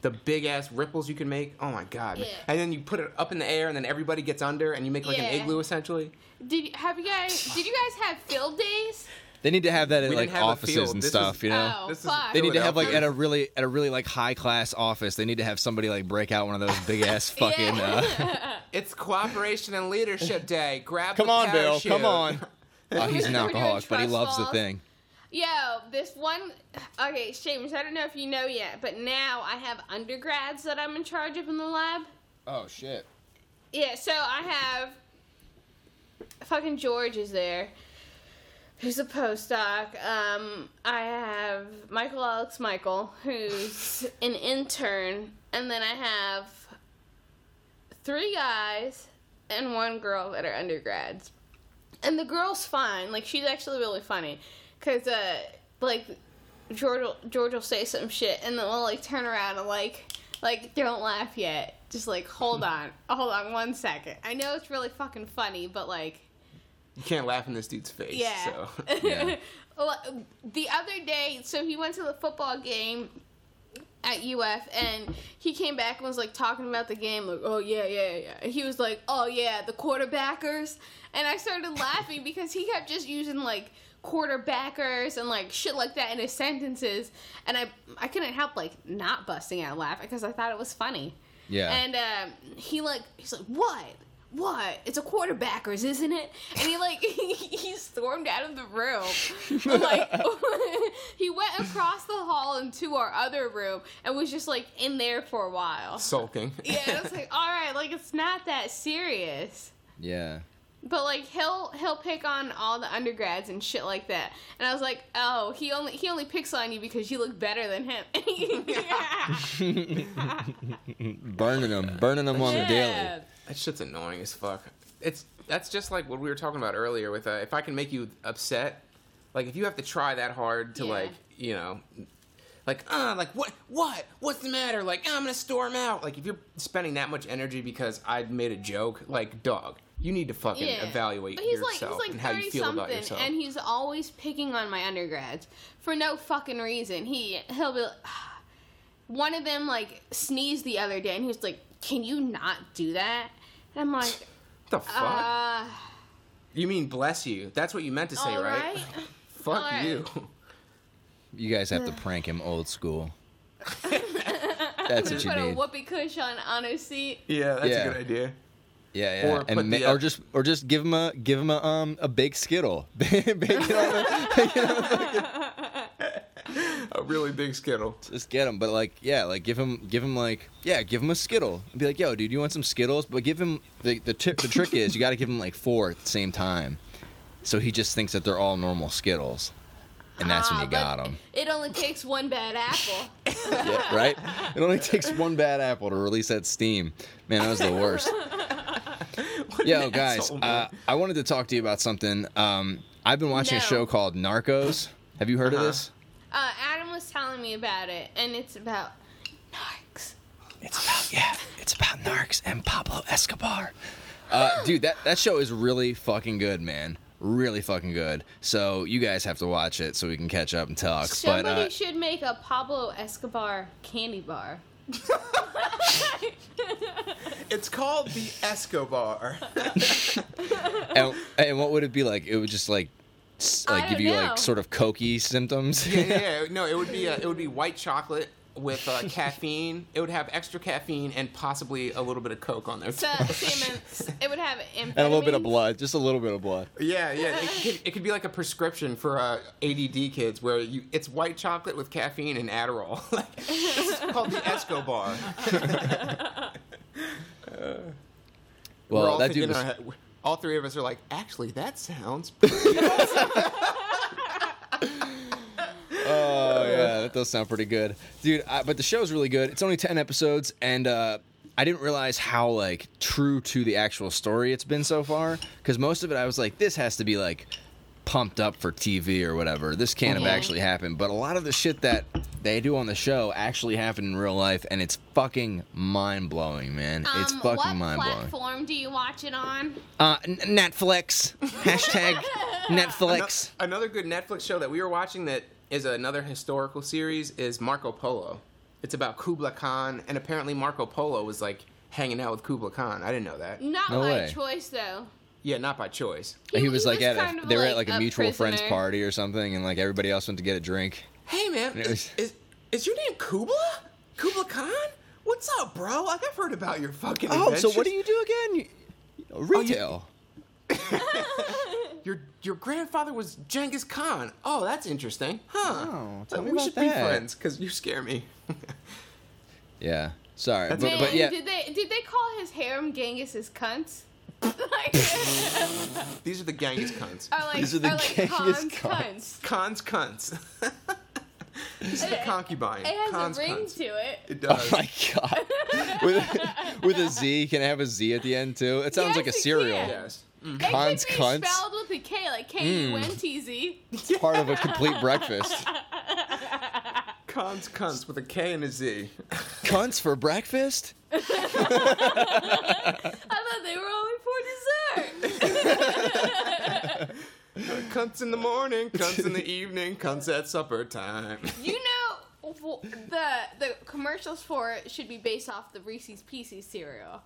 [SPEAKER 4] The big ass ripples you can make. Oh my god.
[SPEAKER 3] Yeah.
[SPEAKER 4] And then you put it up in the air, and then everybody gets under, and you make like
[SPEAKER 3] Yeah.
[SPEAKER 4] an igloo essentially.
[SPEAKER 3] Did have you guys? Did you guys have field days?
[SPEAKER 1] They need to have that in
[SPEAKER 4] We
[SPEAKER 1] like
[SPEAKER 4] didn't have a
[SPEAKER 1] offices
[SPEAKER 4] field.
[SPEAKER 1] and
[SPEAKER 4] This
[SPEAKER 1] stuff,
[SPEAKER 4] was-
[SPEAKER 1] you know.
[SPEAKER 3] Oh,
[SPEAKER 4] This is-
[SPEAKER 3] fuck.
[SPEAKER 1] They need to have like at a really at a really like high class office. They need to have somebody like break out one of those big ass fucking. Uh,
[SPEAKER 4] It's cooperation and leadership day. Grab. The colour.
[SPEAKER 1] Come
[SPEAKER 4] the
[SPEAKER 1] on, Bill.
[SPEAKER 4] parachute.
[SPEAKER 1] Come on. Oh, he's an
[SPEAKER 3] We're doing
[SPEAKER 1] alcoholic, but he
[SPEAKER 3] trust
[SPEAKER 1] loves the
[SPEAKER 3] falls.
[SPEAKER 1] thing.
[SPEAKER 3] Yo, this one. Okay, James, I don't know if you know yet, but now I have undergrads that I'm in charge of in the lab.
[SPEAKER 1] Oh shit.
[SPEAKER 3] Yeah, so I have. Fucking George is there. Who's a postdoc? Um, I have Michael Alex Michael, who's an intern, and then I have three guys and one girl that are undergrads. And the girl's fine. Like she's actually really funny, cause uh, like George will, George will say some shit, and then we'll like turn around and like like don't laugh yet. Just like hold on, hold on one second. I know it's really fucking funny, but like
[SPEAKER 4] You can't laugh in this dude's face.
[SPEAKER 3] yeah.
[SPEAKER 4] So.
[SPEAKER 1] Yeah.
[SPEAKER 3] Well, the other day, so he went to the football game at UF, and he came back and was like talking about the game, like, oh yeah, yeah, yeah. He was like, oh yeah, the quarterbackers, and I started laughing because he kept just using like quarterbackers and like shit like that in his sentences, and I I couldn't help like not busting out laughing because I thought it was funny.
[SPEAKER 1] Yeah.
[SPEAKER 3] And um, he like he's like, what? What? It's a quarterbackers, isn't it? And he like he stormed out of the room. like he went across the hall into our other room and was just like in there for a while.
[SPEAKER 4] Sulking.
[SPEAKER 3] Yeah, and I was like, all right, like it's not that serious.
[SPEAKER 1] Yeah.
[SPEAKER 3] But like he'll he'll pick on all the undergrads and shit like that. And I was like, oh, he only he only picks on you because you look better than him.
[SPEAKER 1] burning them, burning them on the daily.
[SPEAKER 4] That shit's annoying as fuck. It's that's just like what we were talking about earlier with uh, if I can make you upset, like if you have to try that hard to
[SPEAKER 3] Yeah.
[SPEAKER 4] like you know, like uh like what what what's the matter? Like I'm gonna storm out. Like if you're spending that much energy because I made a joke, like dog, you need to fucking
[SPEAKER 3] Yeah.
[SPEAKER 4] evaluate
[SPEAKER 3] But he's
[SPEAKER 4] yourself
[SPEAKER 3] like he's
[SPEAKER 4] and how you feel about yourself.
[SPEAKER 3] and he's always picking on my undergrads for no fucking reason. He he'll be like, one of them like sneezed the other day, and he was like, "Can you not do that?" And I'm like,
[SPEAKER 4] the fuck?
[SPEAKER 3] "Uh,
[SPEAKER 4] you mean bless you? That's what you meant to say,
[SPEAKER 3] all
[SPEAKER 4] right?
[SPEAKER 3] right."
[SPEAKER 4] Fuck
[SPEAKER 3] All right.
[SPEAKER 4] you.
[SPEAKER 1] You guys have to prank him old school. That's what
[SPEAKER 3] Just
[SPEAKER 1] you
[SPEAKER 3] put a whoopee cushion on his seat.
[SPEAKER 4] yeah, that's
[SPEAKER 1] Yeah.
[SPEAKER 4] a good idea.
[SPEAKER 1] Yeah, yeah.
[SPEAKER 4] Or
[SPEAKER 1] and ma-
[SPEAKER 4] the, uh,
[SPEAKER 1] or just or just give him a give him a um a big skittle. Bake it on the-
[SPEAKER 4] A really big skittle.
[SPEAKER 1] just get him, but like yeah, like give him give him like yeah, give him a skittle. And be like, yo, dude, you want some skittles? But give him the the tip. The trick is you got to give him like four at the same time, so he just thinks that they're all normal skittles, and that's when
[SPEAKER 3] Ah,
[SPEAKER 1] you got
[SPEAKER 3] but
[SPEAKER 1] him.
[SPEAKER 3] It only takes one bad apple.
[SPEAKER 1] Yeah, right? It only takes one bad apple to release that steam. Man, that was the worst. Yo, guys, uh. I wanted to talk to you about something. Um, I've been watching a show called Narcos. Have you heard of
[SPEAKER 4] Uh-huh.
[SPEAKER 1] this?
[SPEAKER 3] Uh, Adam was telling me about it, and it's about narcs.
[SPEAKER 1] It's about yeah, it's about Narcs and Pablo Escobar. Uh, dude, that that show is really fucking good, man. Really fucking good. So you guys have to watch it so we can catch up and talk.
[SPEAKER 3] Somebody
[SPEAKER 1] but uh,
[SPEAKER 3] should make a Pablo Escobar candy bar.
[SPEAKER 4] It's called the Escobar.
[SPEAKER 1] and, and what would it be like? It would just like s-
[SPEAKER 3] I
[SPEAKER 1] like give you
[SPEAKER 3] know.
[SPEAKER 1] like sort of cokey symptoms.
[SPEAKER 4] yeah, yeah, yeah. No, it would be uh, it would be white chocolate with uh, caffeine. It would have extra caffeine and possibly a little bit of coke on there.
[SPEAKER 3] So, see, it would have amphetamines.
[SPEAKER 1] and a little bit of blood, just a little bit of blood.
[SPEAKER 4] yeah, yeah. It could, it could be like a prescription for uh, ADD kids, where you it's white chocolate with caffeine and Adderall. like, this is called the Escobar. We're
[SPEAKER 1] Well,
[SPEAKER 4] all
[SPEAKER 1] that
[SPEAKER 4] thinking
[SPEAKER 1] dude was
[SPEAKER 4] in our head- all three of us are like, actually, that sounds.
[SPEAKER 1] Oh yeah, that does sound pretty good, dude. I, but the show's really good. It's only ten episodes, and uh, I didn't realize how like true to the actual story it's been so far. Because most of it, I was like, this has to be like pumped up for TV or whatever. This can't have
[SPEAKER 3] Mhm.
[SPEAKER 1] actually happened. But a lot of the shit that they do on the show actually happened in real life, and it's fucking mind blowing, man. it's
[SPEAKER 3] Um,
[SPEAKER 1] fucking mind blowing.
[SPEAKER 3] What platform do you watch it on?
[SPEAKER 1] Uh, N- Netflix hashtag Netflix.
[SPEAKER 4] Ano- Another good Netflix show that we were watching that is another historical series is Marco Polo. It's about Kubla Khan, and apparently Marco Polo was like hanging out with Kubla Khan. I didn't know that.
[SPEAKER 3] Not
[SPEAKER 1] No
[SPEAKER 3] by
[SPEAKER 1] way.
[SPEAKER 3] choice, though.
[SPEAKER 4] Yeah, not by choice.
[SPEAKER 1] He, was like at a, they were at like a
[SPEAKER 3] a
[SPEAKER 1] mutual friends party or something, and like everybody else went to get a drink.
[SPEAKER 4] Hey man,
[SPEAKER 1] It was-
[SPEAKER 4] is, is is your name Kubla? Kubla Khan? What's up, bro? Like I've heard about your fucking.
[SPEAKER 1] Oh, so what do you do again? You- oh, Retail.
[SPEAKER 4] Your your grandfather was Genghis Khan. Oh, that's interesting. Huh.
[SPEAKER 1] Oh, tell me
[SPEAKER 4] we
[SPEAKER 1] about
[SPEAKER 4] should
[SPEAKER 1] that.
[SPEAKER 4] be friends because you scare me.
[SPEAKER 1] Yeah. Sorry, but,
[SPEAKER 3] Man,
[SPEAKER 1] but yeah.
[SPEAKER 3] did they did they call his harem Genghis's cunts? like,
[SPEAKER 4] These are the Genghis cunts.
[SPEAKER 3] or like,
[SPEAKER 1] These are the
[SPEAKER 3] or like
[SPEAKER 1] Genghis
[SPEAKER 3] Khan's
[SPEAKER 1] cunts.
[SPEAKER 3] cunts.
[SPEAKER 4] Cons cunts. This is the concubine.
[SPEAKER 3] It has
[SPEAKER 4] Cons
[SPEAKER 3] a ring
[SPEAKER 4] cunts.
[SPEAKER 3] to it.
[SPEAKER 4] It does.
[SPEAKER 1] Oh
[SPEAKER 4] does.
[SPEAKER 1] my god. with, with a Z, can I have a Z at the end too? It sounds
[SPEAKER 3] Yes,
[SPEAKER 1] like a
[SPEAKER 3] it
[SPEAKER 1] cereal.
[SPEAKER 3] can.
[SPEAKER 4] yes.
[SPEAKER 3] It mm.
[SPEAKER 1] Cons
[SPEAKER 3] could be
[SPEAKER 1] cunts?
[SPEAKER 3] spelled with a K, like K U N T Z.
[SPEAKER 1] It's part of a complete breakfast.
[SPEAKER 4] Cons cunts with a K and a Z.
[SPEAKER 1] Cunts for breakfast?
[SPEAKER 3] I thought they were only for dessert.
[SPEAKER 4] Cunts in the morning, cunts in the evening, cunts at supper time.
[SPEAKER 3] you know, w- the the commercials for it should be based off the Reese's Pieces cereal.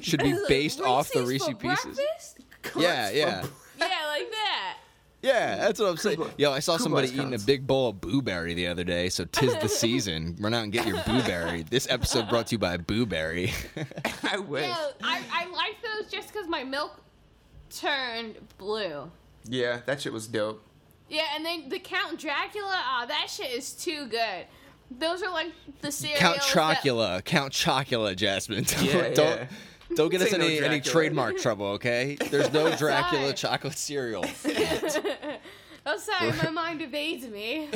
[SPEAKER 1] Should be based off the Reese's
[SPEAKER 3] for
[SPEAKER 1] Pieces.
[SPEAKER 3] breakfast?
[SPEAKER 1] Yeah,
[SPEAKER 4] Cunts
[SPEAKER 1] yeah.
[SPEAKER 4] for-
[SPEAKER 3] Yeah, like that.
[SPEAKER 1] Yeah, that's what I'm saying. Yo, I saw
[SPEAKER 4] Kublai's
[SPEAKER 1] somebody eating a
[SPEAKER 4] cunts.
[SPEAKER 1] big bowl of Booberry the other day, so tis the season. Run out and get your Booberry. This episode brought to you by Booberry.
[SPEAKER 4] I wish.
[SPEAKER 3] Yeah, I, I like those just because my milk turned blue.
[SPEAKER 4] Yeah, that shit was dope.
[SPEAKER 3] Yeah, and then the Count Dracula, ah, that shit is too good. Those are like the cereals.
[SPEAKER 1] Count
[SPEAKER 3] that-
[SPEAKER 1] Chocula, Count Chocula, Jasmine. Don't
[SPEAKER 4] Yeah,
[SPEAKER 1] don't, don't get us
[SPEAKER 4] Say no
[SPEAKER 1] any, any trademark trouble, okay? There's no Dracula
[SPEAKER 3] Sorry.
[SPEAKER 1] chocolate cereal.
[SPEAKER 3] Oh, sorry, my mind evades me.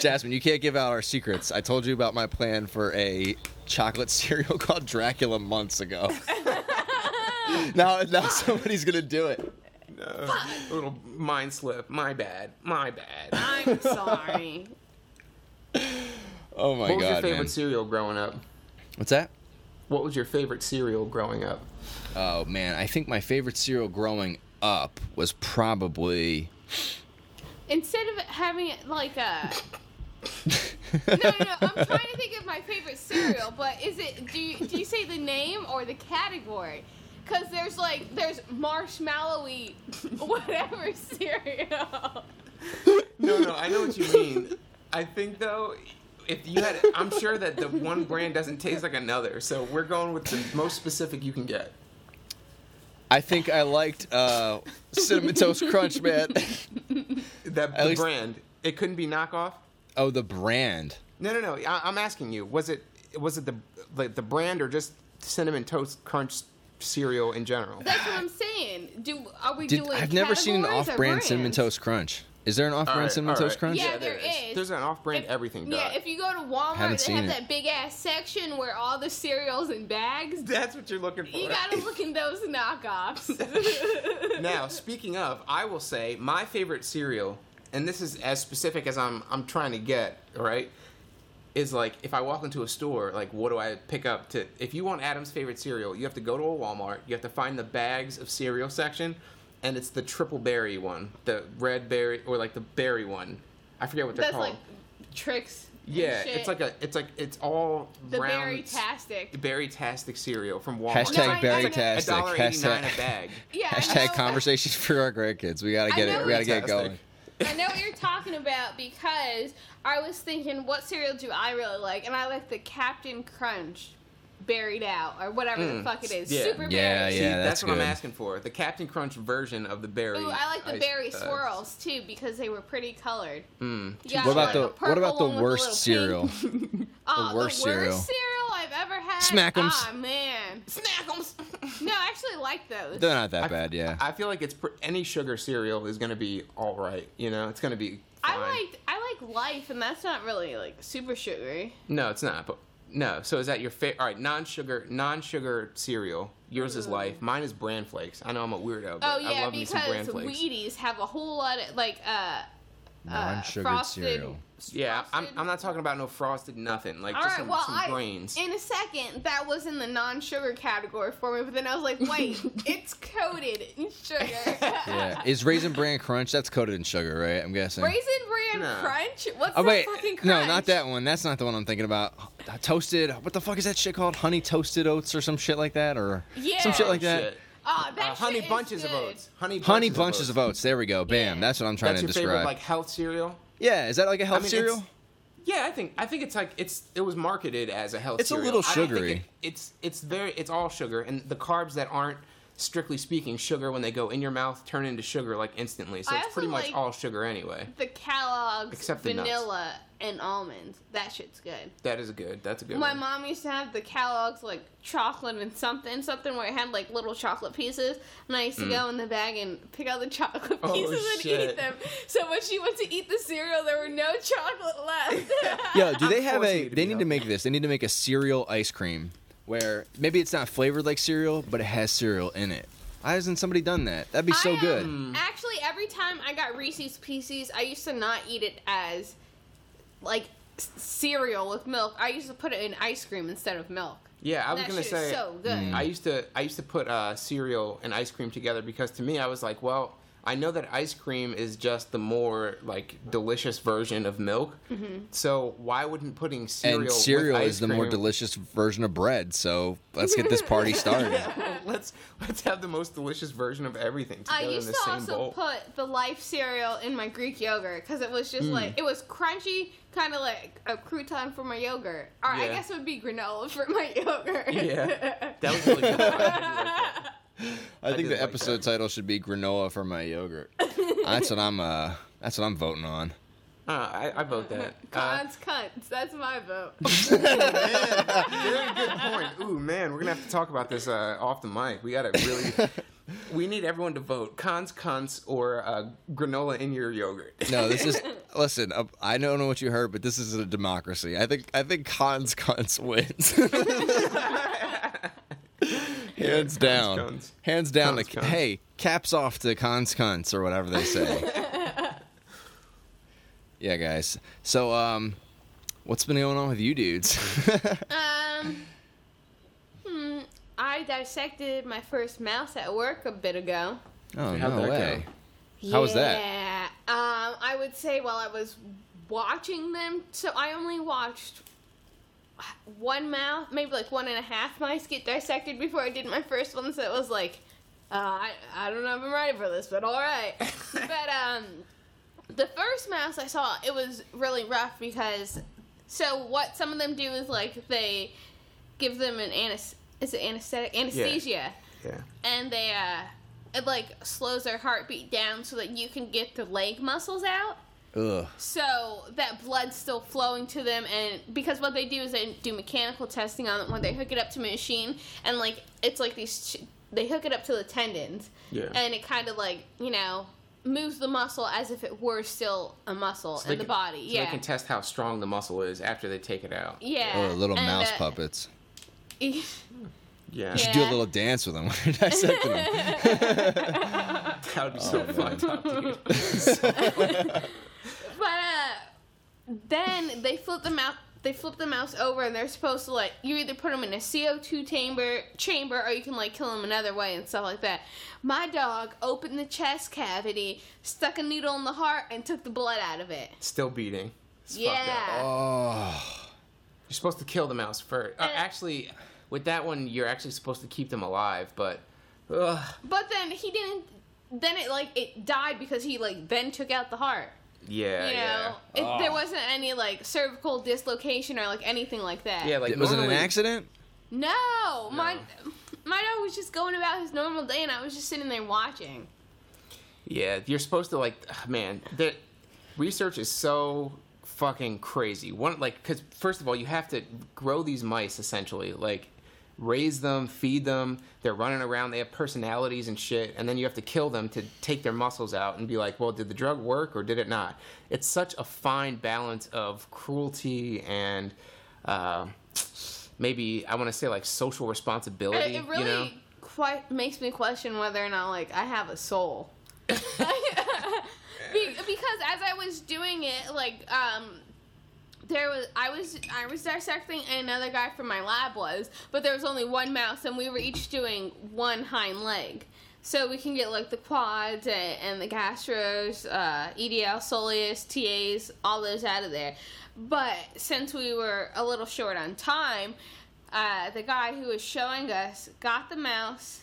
[SPEAKER 1] Jasmine, you can't give out our secrets. I told you about my plan for a chocolate cereal called Dracula months ago. now, now somebody's gonna do it.
[SPEAKER 4] Uh, a little mind slip. My bad. My bad.
[SPEAKER 3] I'm sorry.
[SPEAKER 1] Oh my god.
[SPEAKER 4] what was your favorite
[SPEAKER 1] man!
[SPEAKER 4] cereal growing up?
[SPEAKER 1] What's that?
[SPEAKER 4] What was your favorite cereal growing up?
[SPEAKER 1] Oh man, I think my favorite cereal growing up was probably
[SPEAKER 3] Instead of having it like a. no, no, no. I'm trying to think of my favorite cereal, but is it? Do you do you say the name or the category? Because there's like there's marshmallowy, whatever cereal.
[SPEAKER 4] No, no, I know what you mean. I think though, if you had, I'm sure that the one brand doesn't taste like another. So we're going with the most specific you can get.
[SPEAKER 1] I think I liked uh, cinnamon toast crunch, man.
[SPEAKER 4] That the
[SPEAKER 1] least-
[SPEAKER 4] brand. It couldn't be knockoff.
[SPEAKER 1] oh, the brand.
[SPEAKER 4] No, no, no. I, I'm asking you. Was it was it the like the brand or just cinnamon toast crunch cereal in general?
[SPEAKER 3] That's what I'm saying. Do are we
[SPEAKER 1] Did,
[SPEAKER 3] doing?
[SPEAKER 1] I've never seen an
[SPEAKER 3] categories or
[SPEAKER 1] off-brand cinnamon toast crunch. Is there an off-brand
[SPEAKER 4] Alright,
[SPEAKER 1] cinnamon
[SPEAKER 4] alright.
[SPEAKER 1] toast crunch?
[SPEAKER 3] Yeah, there is.
[SPEAKER 4] There's an off-brand
[SPEAKER 3] If-
[SPEAKER 4] everything.
[SPEAKER 3] Yeah,
[SPEAKER 4] dog.
[SPEAKER 3] if you go to Walmart,
[SPEAKER 1] Haven't
[SPEAKER 3] they
[SPEAKER 1] seen
[SPEAKER 3] have
[SPEAKER 1] it.
[SPEAKER 3] that big ass section where all the cereals in bags.
[SPEAKER 4] That's what you're looking for.
[SPEAKER 3] You gotta look in those knockoffs.
[SPEAKER 4] now, speaking of, I will say my favorite cereal, and this is as specific as I'm I'm trying to get, all right? Is like if I walk into a store, like what do I pick up to if you want Adam's favorite cereal, you have to go to a Walmart, you have to find the bags of cereal section, and it's the triple berry one, the red berry or like the berry one. I forget what they're
[SPEAKER 3] That's
[SPEAKER 4] called.
[SPEAKER 3] like tricks. and
[SPEAKER 4] yeah,
[SPEAKER 3] shit.
[SPEAKER 4] it's like a it's like it's all
[SPEAKER 3] the
[SPEAKER 4] round
[SPEAKER 3] berry tastic.
[SPEAKER 4] berry tastic cereal from Walmart.
[SPEAKER 1] Hashtag
[SPEAKER 3] No, I- I
[SPEAKER 1] berry
[SPEAKER 3] know.
[SPEAKER 4] a
[SPEAKER 1] tastic.
[SPEAKER 4] dollar eighty nine
[SPEAKER 1] Hashtag,
[SPEAKER 4] a bag.
[SPEAKER 3] Yeah,
[SPEAKER 1] hashtag conversations for our grandkids. We gotta get it. We gotta get
[SPEAKER 4] Fantastic.
[SPEAKER 1] going.
[SPEAKER 3] I know what you're talking about because I was thinking, what cereal do I really like? And I like the Captain Crunch buried out or whatever the
[SPEAKER 4] Mm,
[SPEAKER 3] fuck it is.
[SPEAKER 4] yeah.
[SPEAKER 3] Super
[SPEAKER 1] Yeah,
[SPEAKER 3] berry.
[SPEAKER 4] See,
[SPEAKER 1] yeah,
[SPEAKER 4] that's,
[SPEAKER 1] that's
[SPEAKER 4] what I'm asking for. The Captain Crunch version of the berry.
[SPEAKER 3] Ooh, I like the
[SPEAKER 4] ice-
[SPEAKER 3] berry
[SPEAKER 4] uh,
[SPEAKER 3] swirls too because they were pretty colored.
[SPEAKER 4] Mm,
[SPEAKER 3] You
[SPEAKER 1] What about the what about the
[SPEAKER 3] one with a
[SPEAKER 1] worst cereal?
[SPEAKER 3] Oh,
[SPEAKER 1] The worst
[SPEAKER 3] the
[SPEAKER 1] cereal.
[SPEAKER 3] worst cereal I've ever had.
[SPEAKER 1] Smack'ems.
[SPEAKER 3] Ah man,
[SPEAKER 4] Snackums.
[SPEAKER 3] no, I actually like those.
[SPEAKER 1] They're not that
[SPEAKER 4] I-
[SPEAKER 1] bad, yeah.
[SPEAKER 4] I feel like it's pr- any sugar cereal is gonna be all right. You know, it's gonna be. Fine.
[SPEAKER 3] I like I like Life, and that's not really like super sugary.
[SPEAKER 4] No, it's not. But no. So is that your favorite? All right, non-sugar, non-sugar cereal. Yours is Life. Mine is Bran Flakes. I know I'm a weirdo, but
[SPEAKER 3] Oh
[SPEAKER 4] I
[SPEAKER 3] yeah,
[SPEAKER 4] love me some Bran
[SPEAKER 3] because
[SPEAKER 4] Flakes.
[SPEAKER 3] Wheaties have a whole lot of like uh
[SPEAKER 1] Non-sugared
[SPEAKER 3] frosted.
[SPEAKER 1] cereal.
[SPEAKER 4] Yeah, I'm, I'm not talking about no frosted nothing. Like
[SPEAKER 3] All
[SPEAKER 4] just
[SPEAKER 3] right,
[SPEAKER 4] some,
[SPEAKER 3] well,
[SPEAKER 4] some
[SPEAKER 3] I,
[SPEAKER 4] grains.
[SPEAKER 3] in a second that was in the non-sugar category for me, but then I was like, wait, it's coated in sugar.
[SPEAKER 1] Yeah. Is Raisin Bran Crunch? That's coated in sugar, right? I'm guessing.
[SPEAKER 3] Raisin Bran
[SPEAKER 4] No.
[SPEAKER 3] Crunch? What's
[SPEAKER 1] Oh
[SPEAKER 3] the
[SPEAKER 1] wait,
[SPEAKER 3] fucking crunch?
[SPEAKER 1] no, not that one. That's not the one I'm thinking about. Uh, Toasted. What the fuck is that shit called? Honey toasted oats or some shit like that, or
[SPEAKER 3] Yeah.
[SPEAKER 1] some shit like
[SPEAKER 4] Oh,
[SPEAKER 1] that.
[SPEAKER 4] shit.
[SPEAKER 3] Oh, that
[SPEAKER 4] Uh, honey
[SPEAKER 3] shit is
[SPEAKER 4] bunches of oats. Honey bunches,
[SPEAKER 1] Honey
[SPEAKER 4] of, oats.
[SPEAKER 1] of oats. There we go. Bam.
[SPEAKER 3] Yeah.
[SPEAKER 1] That's what I'm trying
[SPEAKER 4] That's
[SPEAKER 1] to
[SPEAKER 4] your
[SPEAKER 1] describe.
[SPEAKER 4] favorite like health cereal.
[SPEAKER 1] yeah, is that like a health
[SPEAKER 4] I mean,
[SPEAKER 1] cereal?
[SPEAKER 4] Yeah, I think I think it's like it's it was marketed as a health.
[SPEAKER 1] It's a
[SPEAKER 4] cereal.
[SPEAKER 1] little
[SPEAKER 4] I think
[SPEAKER 1] sugary.
[SPEAKER 4] it- it's it's very it's all sugar and the carbs that aren't strictly speaking, sugar when they go in your mouth turn into sugar like instantly. So
[SPEAKER 3] I
[SPEAKER 4] it's
[SPEAKER 3] also
[SPEAKER 4] pretty much
[SPEAKER 3] like-
[SPEAKER 4] all sugar anyway.
[SPEAKER 3] The Kellogg's
[SPEAKER 4] Except the nuts.
[SPEAKER 3] vanilla and almonds. That shit's good.
[SPEAKER 4] That is good. That's a good
[SPEAKER 3] My
[SPEAKER 4] one.
[SPEAKER 3] mom used to have the Kellogg's like chocolate and something, something where it had like little chocolate pieces, and I used to go in the bag and pick out the chocolate
[SPEAKER 4] Mm. Oh,
[SPEAKER 3] pieces and
[SPEAKER 4] shit.
[SPEAKER 3] eat them. So when she went to eat the cereal, there were no chocolate left.
[SPEAKER 1] Yo, do they
[SPEAKER 4] I'm
[SPEAKER 1] have a? They
[SPEAKER 4] be
[SPEAKER 1] need to make this. They need to make a cereal ice cream where maybe it's not flavored like cereal, but it has cereal in it. Why hasn't somebody done that? That'd be so
[SPEAKER 3] I, um,
[SPEAKER 1] good.
[SPEAKER 3] Actually, every time I got Reese's Pieces, I used to not eat it as like s- cereal with milk. I used to put it in ice cream instead of milk.
[SPEAKER 4] yeah, I was
[SPEAKER 3] that
[SPEAKER 4] gonna
[SPEAKER 3] shit
[SPEAKER 4] say.
[SPEAKER 3] is so good.
[SPEAKER 1] Mm.
[SPEAKER 4] I used to I used to put uh, cereal and ice cream together because to me I was like, well, I know that ice cream is just the more like delicious version of milk.
[SPEAKER 3] Mm-hmm.
[SPEAKER 4] So why wouldn't putting cereal
[SPEAKER 1] and cereal
[SPEAKER 4] with
[SPEAKER 1] is
[SPEAKER 4] ice
[SPEAKER 1] the more delicious version of bread. So let's get this party started.
[SPEAKER 4] let's let's have the most delicious version of everything
[SPEAKER 3] I
[SPEAKER 4] together in
[SPEAKER 3] used
[SPEAKER 4] the
[SPEAKER 3] to
[SPEAKER 4] same
[SPEAKER 3] also
[SPEAKER 4] bowl.
[SPEAKER 3] put the Life cereal in my Greek yogurt because it was just
[SPEAKER 4] Mm.
[SPEAKER 3] like it was crunchy, kind of like a crouton for my yogurt, or I guess it would be granola for my yogurt.
[SPEAKER 4] Yeah. That was really good. I do like that.
[SPEAKER 1] I think the
[SPEAKER 4] like
[SPEAKER 1] episode
[SPEAKER 4] that.
[SPEAKER 1] title should be granola for my yogurt. that's what I'm. Uh, that's what I'm voting on.
[SPEAKER 4] Uh, I, I vote that. Uh,
[SPEAKER 3] Cons cunts. That's my vote.
[SPEAKER 4] very good point. Ooh man, we're gonna have to talk about this uh, off the mic. We gotta really. We need everyone to vote cons, cunts, or uh, granola in your yogurt.
[SPEAKER 1] No, this is. listen, uh, I don't know what you heard, but this is a democracy. I think. I think cons cunts wins. Hands down.
[SPEAKER 4] cunts.
[SPEAKER 1] Hands down.
[SPEAKER 4] Cons
[SPEAKER 1] to,
[SPEAKER 4] cunts.
[SPEAKER 1] hey, caps off to cons cunts or whatever they say. yeah, guys. So, um, what's been going on with you dudes?
[SPEAKER 3] Um, hmm, I dissected my first mouse at work a bit ago.
[SPEAKER 1] oh
[SPEAKER 4] How'd
[SPEAKER 1] no
[SPEAKER 4] that
[SPEAKER 1] way.
[SPEAKER 4] go?
[SPEAKER 1] How was that?
[SPEAKER 3] Yeah. Um, I would say while I was watching them, so I only watched one mouse, maybe like one and a half mice get dissected before I did my first one. So it was like, uh, I I don't know if I'm ready for this, but all right. but um, the first mouse I saw, it was really rough because, so what some of them do is like they give them an anes- is it anesthetic anesthesia
[SPEAKER 4] Yeah.
[SPEAKER 3] and they uh it like slows their heartbeat down so that you can get the leg muscles out
[SPEAKER 1] Ugh.
[SPEAKER 3] so that blood's still flowing to them and because what they do is they do mechanical testing on it when they hook it up to a machine and like it's like these ch- they hook it up to the tendons
[SPEAKER 4] Yeah.
[SPEAKER 3] and it kind of like you know moves the muscle as if it were still a muscle
[SPEAKER 4] So they
[SPEAKER 3] in the
[SPEAKER 4] can-
[SPEAKER 3] body
[SPEAKER 4] So
[SPEAKER 3] yeah
[SPEAKER 4] they can test how strong the muscle is after they take it out.
[SPEAKER 3] yeah
[SPEAKER 1] Oh, little
[SPEAKER 3] And,
[SPEAKER 1] mouse
[SPEAKER 3] uh,
[SPEAKER 1] puppets.
[SPEAKER 4] Yeah.
[SPEAKER 3] Yeah.
[SPEAKER 1] You should do a little dance with them when you're dissecting them.
[SPEAKER 4] That would be so
[SPEAKER 1] Oh,
[SPEAKER 4] fucked up, dude.
[SPEAKER 3] But then they flip the mouse. They flip the mouse over, and they're supposed to like you either put them in a CO two chamber, chamber, or you can like kill them another way and stuff like that. My dog opened the chest cavity, stuck a needle in the heart, and took the blood out of it.
[SPEAKER 4] Still beating. It's.
[SPEAKER 3] Yeah.
[SPEAKER 1] Oh.
[SPEAKER 4] You're supposed to kill the mouse first. Uh, actually, with that one, you're actually supposed to keep them alive, but. Ugh.
[SPEAKER 3] But then he didn't. Then it like it died because he like then took out the heart.
[SPEAKER 4] Yeah,
[SPEAKER 3] You know,
[SPEAKER 4] yeah.
[SPEAKER 3] it,
[SPEAKER 1] Oh.
[SPEAKER 3] there wasn't any like cervical dislocation or like anything like that.
[SPEAKER 4] Yeah, like
[SPEAKER 1] was it an accident?
[SPEAKER 3] No, my my dog was just going about his normal day, and I was just sitting there watching.
[SPEAKER 4] Yeah, you're supposed to like, man. The research is so fucking crazy. One like, because first of all, you have to grow these mice essentially, like raise them, feed them. They're running around. They have personalities and shit, and then you have to kill them to take their muscles out and be like, well, did the drug work or did it not? It's such a fine balance of cruelty and. Uh, Maybe I want to say like social
[SPEAKER 3] It,
[SPEAKER 4] responsibility.
[SPEAKER 3] it really
[SPEAKER 4] you know?
[SPEAKER 3] quite makes me question whether or not like I have a soul. Be- because as I was doing it, like um, there was I was I was dissecting and another guy from my lab was, but there was only one mouse and we were each doing one hind leg. So we can get like the quads and, and the gastros, uh, EDL, soleus, TAs, all those out of there. But since we were a little short on time, uh, the guy who was showing us got the mouse,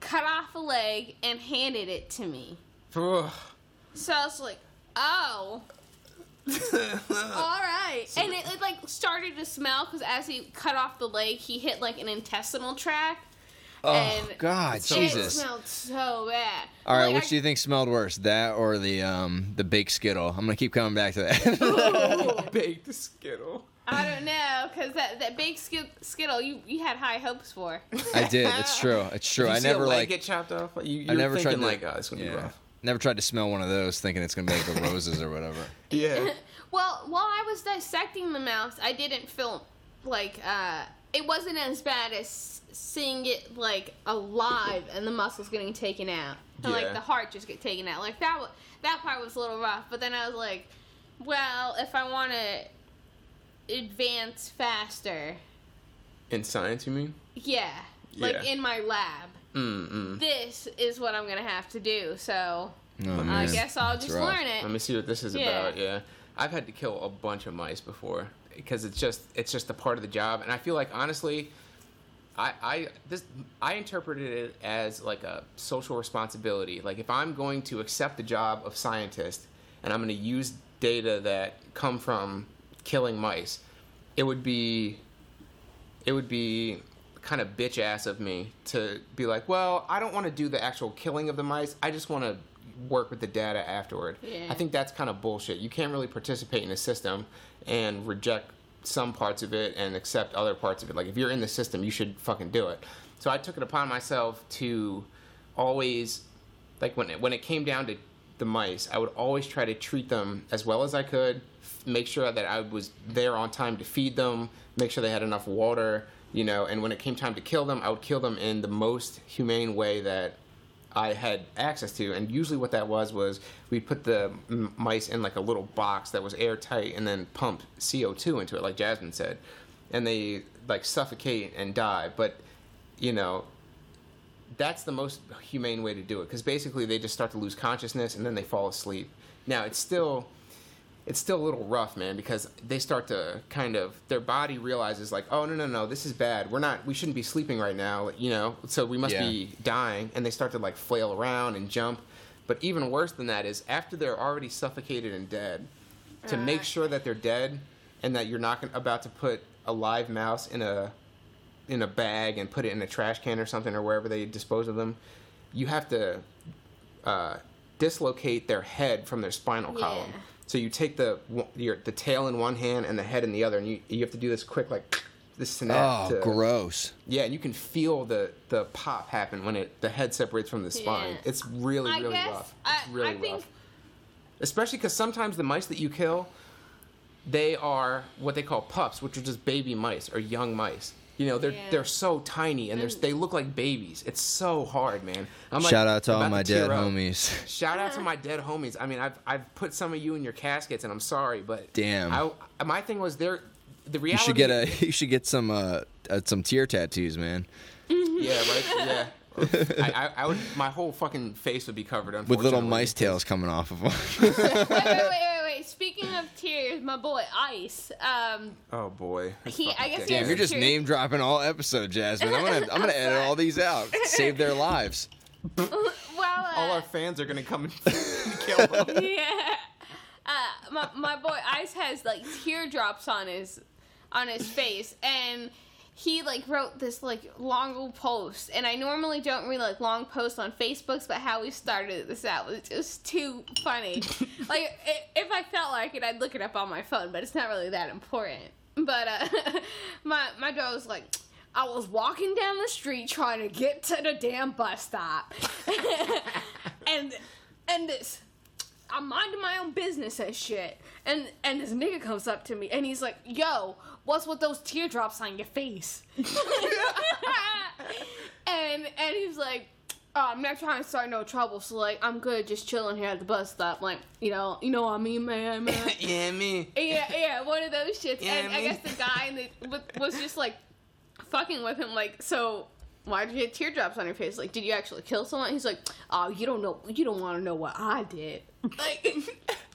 [SPEAKER 3] cut off a leg, and handed it to me.
[SPEAKER 4] Ugh.
[SPEAKER 3] So I was like, oh, all right. And it, it like started to smell because as he cut off the leg, he hit like an intestinal tract.
[SPEAKER 1] Oh
[SPEAKER 3] and
[SPEAKER 1] God, Jesus!
[SPEAKER 3] it
[SPEAKER 1] Jesus!
[SPEAKER 3] smelled so bad.
[SPEAKER 1] All right,
[SPEAKER 3] Like,
[SPEAKER 1] which
[SPEAKER 3] I-
[SPEAKER 1] do you think smelled worse, that or the um the baked Skittle? I'm gonna keep coming back to that.
[SPEAKER 4] Baked Skittle.
[SPEAKER 3] I don't know, cause that that big skittle you you had high hopes for.
[SPEAKER 1] I did. It's true. It's true.
[SPEAKER 4] Did you
[SPEAKER 1] I
[SPEAKER 4] see
[SPEAKER 1] never
[SPEAKER 4] a leg
[SPEAKER 1] like.
[SPEAKER 4] get chopped off. You, you're
[SPEAKER 1] I never tried
[SPEAKER 4] thinking
[SPEAKER 1] to
[SPEAKER 4] like, oh, it's gonna be rough.
[SPEAKER 1] Never tried to smell one of those, thinking it's gonna be like the roses or whatever.
[SPEAKER 4] Yeah.
[SPEAKER 3] Well, while I was dissecting the mouse, I didn't feel like uh, it wasn't as bad as seeing it like alive and the muscles getting taken out, and
[SPEAKER 4] Yeah.
[SPEAKER 3] like the heart just get taken out. Like that, wa- that part was a little rough. But then I was like, well, if I want to advance faster,
[SPEAKER 4] In science, you mean?
[SPEAKER 3] yeah, like
[SPEAKER 4] Yeah.
[SPEAKER 3] in my lab,
[SPEAKER 4] Mm-mm.
[SPEAKER 3] this is what I'm gonna have to do. So
[SPEAKER 1] Oh,
[SPEAKER 3] I guess I'll
[SPEAKER 1] That's
[SPEAKER 3] just
[SPEAKER 1] rough.
[SPEAKER 3] learn it.
[SPEAKER 4] Let me see what this is
[SPEAKER 3] Yeah.
[SPEAKER 4] about. Yeah, I've had to kill a bunch of mice before because it's just it's just a part of the job, and I feel like honestly, I I this I interpreted it as like a social responsibility. Like if I'm going to accept the job of scientist and I'm going to use data that come from killing mice, it would be it would be kind of bitch ass of me to be like, well, I don't want to do the actual killing of the mice. I just want to work with the data afterward.
[SPEAKER 3] Yeah.
[SPEAKER 4] I think that's kind of bullshit. You can't really participate in a system and reject some parts of it and accept other parts of it. Like if you're in the system, you should fucking do it. So I took it upon myself to always like when it, when it came down to the mice, I would always try to treat them as well as I could, make sure that I was there on time to feed them, make sure they had enough water, you know, and when it came time to kill them, I would kill them in the most humane way that I had access to. And usually what that was was we put the m- mice in like a little box that was airtight and then pump CO2 into it, like Jasmine said. And they like suffocate and die. But, you know, that's the most humane way to do it because basically they just start to lose consciousness and then they fall asleep. Now it's still it's still a little rough, man, because they start to kind of their body realizes like, oh no no no, this is bad. We're not we shouldn't be sleeping right now, you know. So we must
[SPEAKER 1] Yeah.
[SPEAKER 4] be dying, and they start to like flail around and jump. But even worse than that is after they're already suffocated and dead, to make
[SPEAKER 3] Uh.
[SPEAKER 4] sure that they're dead and that you're not gon- about to put a live mouse in a in a bag and put it in a trash can or something or wherever they dispose of them, you have to uh, dislocate their head from their spinal
[SPEAKER 3] Yeah.
[SPEAKER 4] column. So you take the your the tail in one hand and the head in the other, and you you have to do this quick like this snap.
[SPEAKER 1] Oh,
[SPEAKER 4] to,
[SPEAKER 1] gross.
[SPEAKER 4] Yeah, and you can feel the the pop happen when it the head separates from the spine.
[SPEAKER 3] Yeah.
[SPEAKER 4] It's really
[SPEAKER 3] I
[SPEAKER 4] really
[SPEAKER 3] guess
[SPEAKER 4] rough.
[SPEAKER 3] I,
[SPEAKER 4] It's really
[SPEAKER 3] I think
[SPEAKER 4] rough. Especially because sometimes the mice that you kill, they are what they call pups, which are just baby mice or young mice. You know, they're
[SPEAKER 3] Yeah.
[SPEAKER 4] they're so tiny and they're, they look like babies. It's so hard, man. I'm like,
[SPEAKER 1] Shout out to all my
[SPEAKER 4] tear
[SPEAKER 1] dead
[SPEAKER 4] up.
[SPEAKER 1] homies.
[SPEAKER 4] Shout out to my dead homies. I mean, I've I've put some of you in your caskets, and I'm sorry, but
[SPEAKER 1] Damn.
[SPEAKER 4] I, my thing was there. The reality.
[SPEAKER 1] You
[SPEAKER 4] reality.
[SPEAKER 1] should get a. You should get some uh, uh some tear tattoos, man,
[SPEAKER 4] Yeah, right. Yeah. I, I, I would. My whole fucking face would be covered.
[SPEAKER 1] with little mice tails coming off of them.
[SPEAKER 3] wait, wait, wait, wait, wait. Speaking of tears, my boy Ice. Um,
[SPEAKER 4] Oh boy. That's
[SPEAKER 3] He- I guess he.
[SPEAKER 1] Damn, you're just
[SPEAKER 3] Tear-
[SPEAKER 1] name dropping all episode, Jasmine. I'm gonna I'm gonna edit all these out. Save their lives.
[SPEAKER 3] well, uh,
[SPEAKER 4] All our fans are gonna come and kill them.
[SPEAKER 3] yeah. Uh, my my boy Ice has like teardrops on his on his face, and he like wrote this like long old post. And I normally don't read like long posts on Facebooks, but how we started this out was just too funny. like if I felt like it, I'd look it up on my phone, but it's not really that important. But uh, my my dog was like. I was walking down the street trying to get to the damn bus stop, and and this I'm minding my own business and shit. And and this nigga comes up to me and he's like, "Yo, what's with those teardrops on your face?" and and he's like, oh, "I'm not trying to start no trouble, so like I'm good, just chilling here at the bus stop, like you know, you know what I mean, man, man."
[SPEAKER 4] yeah, me.
[SPEAKER 3] yeah, yeah, one of those shits.
[SPEAKER 4] Yeah,
[SPEAKER 3] and I
[SPEAKER 4] me.
[SPEAKER 3] guess the guy in the, was just like fucking with him, like, so why did you get teardrops on your face? Like, did you actually kill someone? He's like, oh, you don't know, you don't want to know what I did. Like,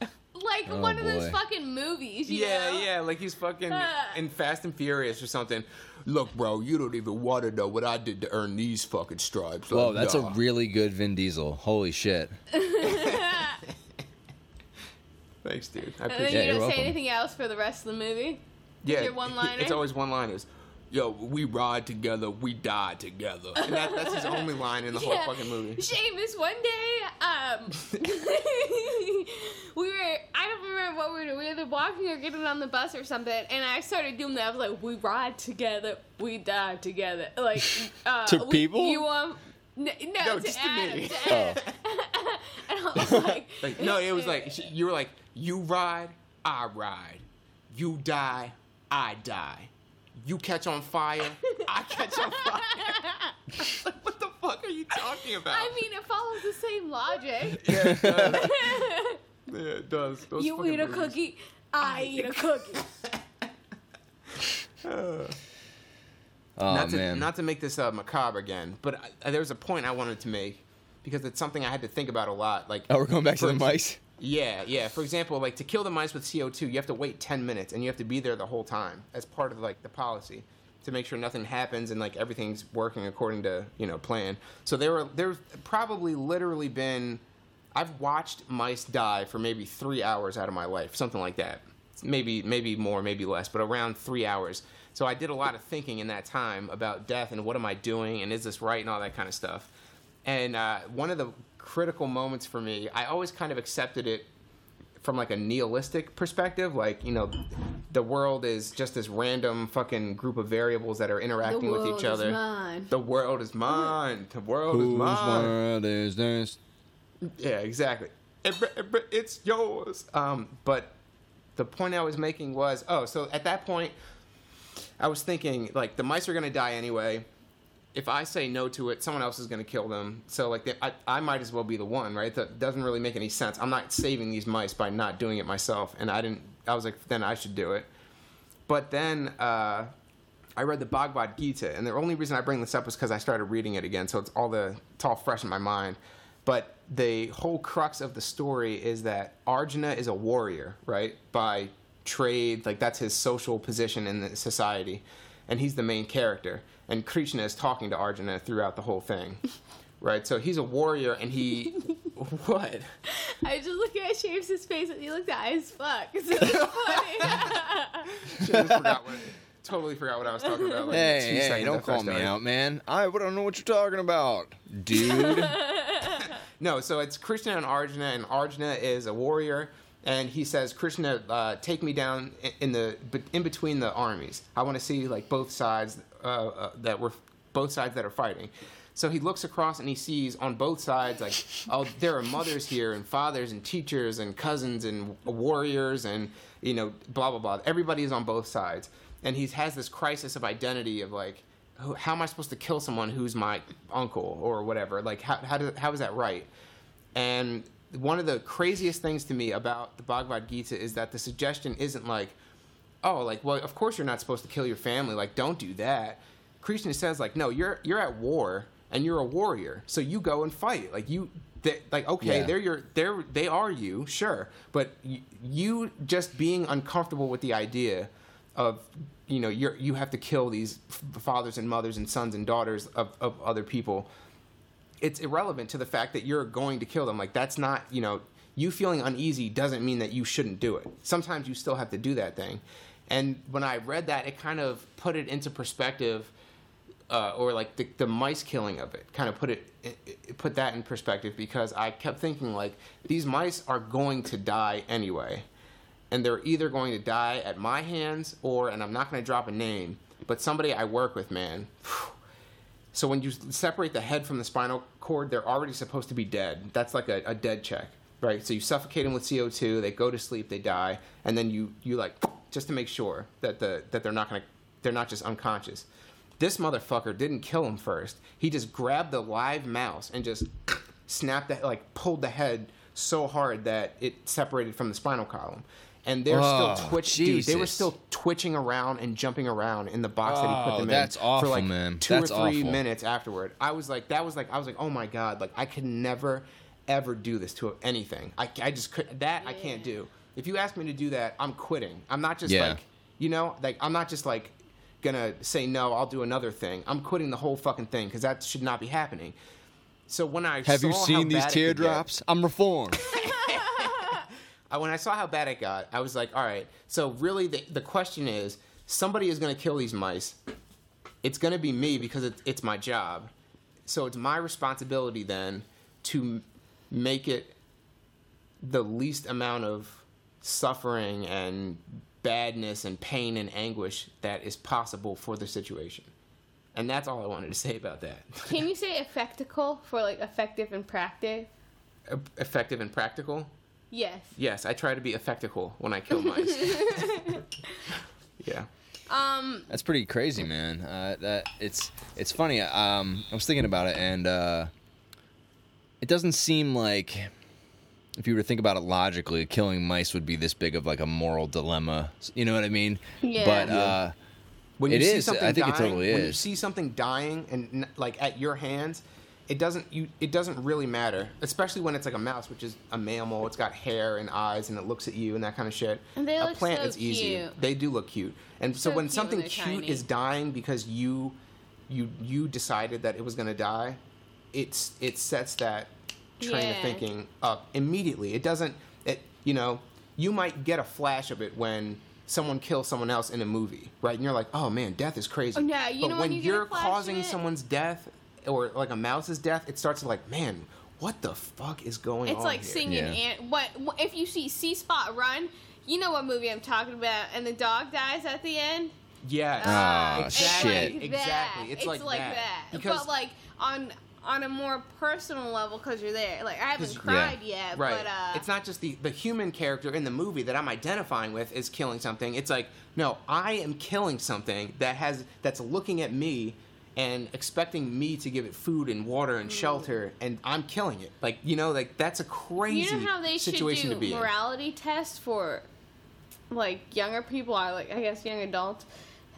[SPEAKER 3] like
[SPEAKER 1] Oh,
[SPEAKER 3] one of those fucking movies. You
[SPEAKER 4] Yeah,
[SPEAKER 3] know?
[SPEAKER 4] yeah, like he's fucking
[SPEAKER 3] Ah.
[SPEAKER 4] in Fast and Furious or something. Look, bro, you don't even want to know what I did to earn these fucking stripes.
[SPEAKER 1] Whoa,
[SPEAKER 4] Like,
[SPEAKER 1] that's a really good Vin Diesel. Holy shit.
[SPEAKER 4] Thanks, dude. I
[SPEAKER 3] And then
[SPEAKER 4] appreciate
[SPEAKER 1] Yeah,
[SPEAKER 3] you
[SPEAKER 1] you're
[SPEAKER 3] gonna say
[SPEAKER 1] welcome.
[SPEAKER 3] anything else for the rest of the movie?
[SPEAKER 4] Yeah,
[SPEAKER 3] your one-liner?
[SPEAKER 4] It's always one liners. "Yo, we ride together, we die together." And that, that's his only line in the whole fucking movie.
[SPEAKER 3] Seamus, one day, um, we were, I don't remember what we were doing. We were either walking or getting on the bus or something, and I started doing that. I was like, we ride together, we die together. Like, uh,
[SPEAKER 1] To
[SPEAKER 3] we-
[SPEAKER 1] people?
[SPEAKER 3] You, um, n- no,
[SPEAKER 4] No,
[SPEAKER 3] to
[SPEAKER 4] just to me.
[SPEAKER 3] to Adam. and I was like,
[SPEAKER 4] Like, no, it was like you were like, "You ride, I ride. You die, I die. You catch on fire, I catch on fire." like, what the fuck are you talking about?
[SPEAKER 3] I mean, it follows the same logic.
[SPEAKER 4] yeah, it does. Yeah, it does. Those
[SPEAKER 3] you eat a
[SPEAKER 4] movies.
[SPEAKER 3] cookie, I eat a cookie.
[SPEAKER 1] Oh
[SPEAKER 4] not to
[SPEAKER 1] man.
[SPEAKER 4] not to make this uh, macabre again, but I, there was a point I wanted to make because it's something I had to think about a lot. Like,
[SPEAKER 1] oh, we're going back to the mice.
[SPEAKER 4] Yeah, yeah. For example, like to kill the mice with CO2, you have to wait 10 minutes and you have to be there the whole time as part of like the policy to make sure nothing happens and like everything's working according to, you know, plan. So there were there's probably literally been I've watched mice die for maybe 3 hours out of my life, something like that. Maybe maybe more, maybe less, but around 3 hours. So I did a lot of thinking in that time about death and what am I doing and is this right and all that kind of stuff. And uh, one of the critical moments for me, I always kind of accepted it from like a nihilistic perspective, like you know, the world is just this random fucking group of variables that are interacting with each other.
[SPEAKER 3] Mine.
[SPEAKER 4] The world is mine. The world is
[SPEAKER 1] Whose
[SPEAKER 4] mine.
[SPEAKER 1] world is this?
[SPEAKER 4] Yeah, exactly. It- it- It's yours. Um, but the point I was making was, oh, so at that point, I was thinking like the mice are gonna die anyway. If I say no to it, someone else is gonna kill them. So like, they, I, I might as well be the one, right? That doesn't really make any sense. I'm not saving these mice by not doing it myself, and I didn't. I was like, then I should do it. But then uh, I read the Bhagavad Gita, and the only reason I bring this up is because I started reading it again, so it's all the it's all fresh in my mind. But the whole crux of the story is that Arjuna is a warrior, right? By trade, like that's his social position in the society, and he's the main character. And Krishna is talking to Arjuna throughout the whole thing, right? So he's a warrior, and he what?
[SPEAKER 3] I was just looking at Seamus' face and he looked high as fuck. So funny.
[SPEAKER 4] Shit, forgot what, totally forgot what I was talking about. Like two
[SPEAKER 1] Hey, hey, don't call me
[SPEAKER 4] started.
[SPEAKER 1] out, man. I don't know what you're talking about, dude.
[SPEAKER 4] No, so it's Krishna and Arjuna, and Arjuna is a warrior, and he says, "Krishna, uh, take me down in the in between the armies. I want to see like both sides uh, uh, that were both sides that are fighting." So he looks across and he sees on both sides like, oh, there are mothers here and fathers and teachers and cousins and warriors and you know blah blah blah. Everybody is on both sides, and he has this crisis of identity of like how am I supposed to kill someone who's my uncle or whatever? Like, how how, do, how is that right? And one of the craziest things to me about the Bhagavad Gita is that the suggestion isn't like, oh, like, well, of course you're not supposed to kill your family. Like, don't do that. Krishna says, like, no, you're you're at war and you're a warrior, so you go and fight. Like you, they, like, okay,
[SPEAKER 1] Yeah.
[SPEAKER 4] they're your they're they are you, sure, but you, you just being uncomfortable with the idea of you know you're you have to kill these f- fathers and mothers and sons and daughters of, of other people it's irrelevant to the fact that you're going to kill them. Like that's not you know you feeling uneasy doesn't mean that you shouldn't do it. Sometimes you still have to do that thing. And when i read that it kind of put it into perspective uh, or like the, the mice killing of it kind of put it, it, it put that in perspective because i kept thinking like these mice are going to die anyway. And they're either going to die at my hands or and i'm not going to drop a name but somebody i work with man so when you separate the head from the spinal cord, they're already supposed to be dead. That's like a, a dead check, right? So you suffocate them with CO two, they go to sleep, they die, and then you you like just to make sure that the that they're not gonna they're not just unconscious. This motherfucker didn't kill him first. He just grabbed the live mouse and just snapped that like pulled the head so hard that it separated from the spinal column. And they're
[SPEAKER 1] Oh,
[SPEAKER 4] still twitch, dude. They were still twitching around and jumping around in the box that he put
[SPEAKER 1] Oh,
[SPEAKER 4] them
[SPEAKER 1] that's
[SPEAKER 4] in
[SPEAKER 1] awful,
[SPEAKER 4] for like
[SPEAKER 1] man.
[SPEAKER 4] two
[SPEAKER 1] That's
[SPEAKER 4] or three
[SPEAKER 1] awful.
[SPEAKER 4] minutes afterward. I was like, that was like, I was like, oh my god, like I could never, ever do this to anything. I, I just could that I can't do. If you ask me to do that, I'm quitting. I'm not just
[SPEAKER 1] Yeah.
[SPEAKER 4] like, you know, like I'm not just like gonna say no. I'll do another thing. I'm quitting the whole fucking thing because that should not be happening. So when I
[SPEAKER 1] Have you
[SPEAKER 4] saw how
[SPEAKER 1] seen these
[SPEAKER 4] bad get-
[SPEAKER 1] teardrops? I'm reformed.
[SPEAKER 4] I- when I saw how bad it got, I was like, all right. So really, the, the question is, somebody is going to kill these mice. it's going to be me because it, it's my job. So it's my responsibility then to m- make it the least amount of suffering and badness and pain and anguish that is possible for the situation. And that's all I wanted to say about that.
[SPEAKER 3] Can you say effectical for like effective and practical?
[SPEAKER 4] E- Effective and practical?
[SPEAKER 3] Yes.
[SPEAKER 4] Yes, I try to be effectical when I kill mice. yeah.
[SPEAKER 3] Um.
[SPEAKER 1] That's pretty crazy, man. Uh, that it's it's funny. Um, I was thinking about it, and uh, it doesn't seem like if you were to think about it logically, killing mice would be this big of like a moral dilemma. You know what I mean?
[SPEAKER 3] Yeah.
[SPEAKER 1] But uh,
[SPEAKER 4] When
[SPEAKER 1] It
[SPEAKER 4] you see
[SPEAKER 1] is.
[SPEAKER 4] something
[SPEAKER 1] I think it
[SPEAKER 4] dying,
[SPEAKER 1] totally
[SPEAKER 4] When you see something dying and like at your hands, it doesn't you it doesn't really matter, especially when it's like a mouse, which is a mammal. It's got hair and eyes, and it looks at you and that kind of shit.
[SPEAKER 3] And they
[SPEAKER 4] a
[SPEAKER 3] look
[SPEAKER 4] plant
[SPEAKER 3] so
[SPEAKER 4] is easy.
[SPEAKER 3] cute.
[SPEAKER 4] They do look cute, and so,
[SPEAKER 3] So
[SPEAKER 4] when
[SPEAKER 3] cute
[SPEAKER 4] something
[SPEAKER 3] they're
[SPEAKER 4] cute
[SPEAKER 3] tiny.
[SPEAKER 4] is dying because you you you decided that it was gonna die, it's it sets that train of
[SPEAKER 3] Yeah.
[SPEAKER 4] thinking up immediately. It doesn't. It you know you might get a flash of it when someone kills someone else in a movie, right? And you're like, oh man, death is crazy.
[SPEAKER 3] Oh, yeah, you
[SPEAKER 4] but
[SPEAKER 3] know
[SPEAKER 4] when
[SPEAKER 3] when you get a
[SPEAKER 4] you're
[SPEAKER 3] flash of
[SPEAKER 4] causing
[SPEAKER 3] it?
[SPEAKER 4] someone's death or like a mouse's death, it starts to like, man, what the fuck is going on?
[SPEAKER 3] It's like
[SPEAKER 4] here?
[SPEAKER 3] singing.
[SPEAKER 1] Yeah.
[SPEAKER 3] And what, what if you see C Spot run? You know what movie I'm talking about, and the dog dies at the end.
[SPEAKER 4] Yes.
[SPEAKER 1] Ah,
[SPEAKER 3] It's
[SPEAKER 1] shit.
[SPEAKER 3] like
[SPEAKER 4] Exactly.
[SPEAKER 3] that.
[SPEAKER 4] It's like that. Because-
[SPEAKER 3] but like on on a more personal level because you're there. Like I haven't cried yet,
[SPEAKER 4] Right.
[SPEAKER 3] but uh,
[SPEAKER 4] it's not just the, the human character in the movie that I'm identifying with is killing something. It's like, no, I am killing something that has that's looking at me and expecting me to give it food and water
[SPEAKER 3] Mm.
[SPEAKER 4] and shelter and I'm killing it. Like, you know, like that's a crazy
[SPEAKER 3] you know how they should
[SPEAKER 4] situation
[SPEAKER 3] do
[SPEAKER 4] to be in.
[SPEAKER 3] morality tests for like younger people, or like I guess young adults,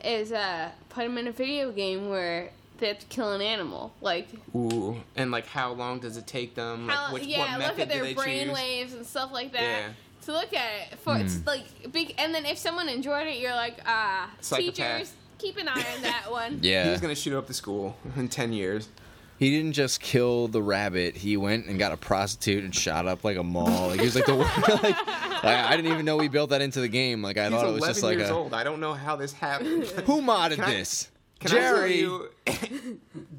[SPEAKER 3] is uh put them in a video game where they have to kill an animal. Like
[SPEAKER 4] Ooh. And like how long does it take them? Like which,
[SPEAKER 3] yeah,
[SPEAKER 4] what
[SPEAKER 3] look at their brain
[SPEAKER 4] choose?
[SPEAKER 3] waves and stuff like that.
[SPEAKER 4] Yeah.
[SPEAKER 3] To look at it for it's like big, and then if someone enjoyed it, you're like, ah,
[SPEAKER 4] Psychopath.
[SPEAKER 3] teachers, keep an eye on that one.
[SPEAKER 4] He
[SPEAKER 1] yeah,
[SPEAKER 4] was gonna shoot up the school in ten years.
[SPEAKER 1] he didn't just kill the rabbit. He went and got a prostitute and shot up like a mall. Like he was like the like, like, I didn't even know we built that into the game. Like I
[SPEAKER 4] He's
[SPEAKER 1] thought it was just like
[SPEAKER 4] years
[SPEAKER 1] a
[SPEAKER 4] old. I don't know how this happened.
[SPEAKER 1] who modded
[SPEAKER 4] Can I-
[SPEAKER 1] this?
[SPEAKER 4] Can I tell
[SPEAKER 1] Jerry.
[SPEAKER 4] you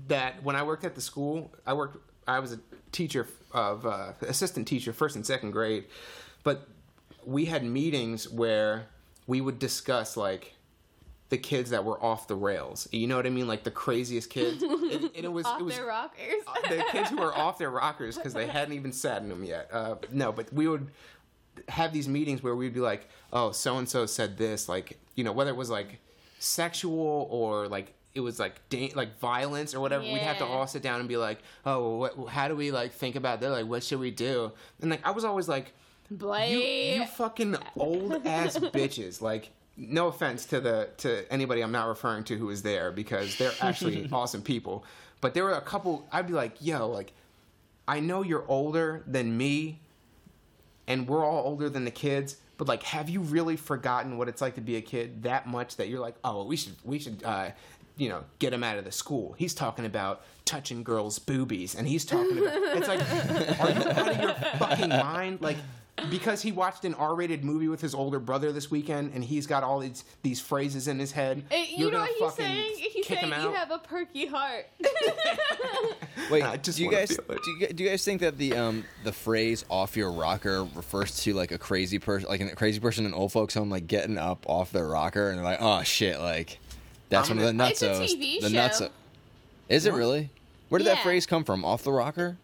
[SPEAKER 4] that when I worked at the school, I worked. I was a teacher of uh, assistant teacher, first and second grade, but we had meetings where we would discuss like the kids that were off the rails. You know what I mean? Like the craziest kids. And, and it was
[SPEAKER 3] Off
[SPEAKER 4] it was
[SPEAKER 3] their rockers.
[SPEAKER 4] the kids who were off their rockers because they hadn't even sat in them yet. Uh, no, but we would have these meetings where we'd be like, "Oh, so and so said this," like you know, whether it was like sexual or like it was like da- like violence or whatever. We'd have to all sit down and be like, "Oh, what, how do we like think about that? Like, what should we do?" And like I was always like, "You, you fucking old ass bitches!" Like. No offense to the to anybody I'm not referring to who was there because they're actually awesome people. But there were a couple I'd be like, yo, like I know you're older than me and we're all older than the kids, but like have you really forgotten what it's like to be a kid that much that you're like, "Oh, we should we should uh you know, get him out of the school. He's talking about touching girls' boobies, and he's talking about. It's like, are you out of your fucking mind? Like, because he watched an R-rated movie with his older brother this weekend, and he's got all these these phrases in his head.
[SPEAKER 3] Uh, you
[SPEAKER 4] you're
[SPEAKER 3] know what he's saying? He's saying you
[SPEAKER 4] out.
[SPEAKER 3] have a perky heart.
[SPEAKER 1] Wait,
[SPEAKER 4] I just
[SPEAKER 1] do you guys do you, do you guys think that the um the phrase "off your rocker" refers to like a crazy person, like a crazy person in old folks' home, like getting up off their rocker and they're like, "Oh shit!" Like that's
[SPEAKER 4] I'm
[SPEAKER 1] one of the
[SPEAKER 3] It's a. TV
[SPEAKER 1] the
[SPEAKER 3] show.
[SPEAKER 1] nutso- Is it really? Where did that phrase come from? Off the rocker?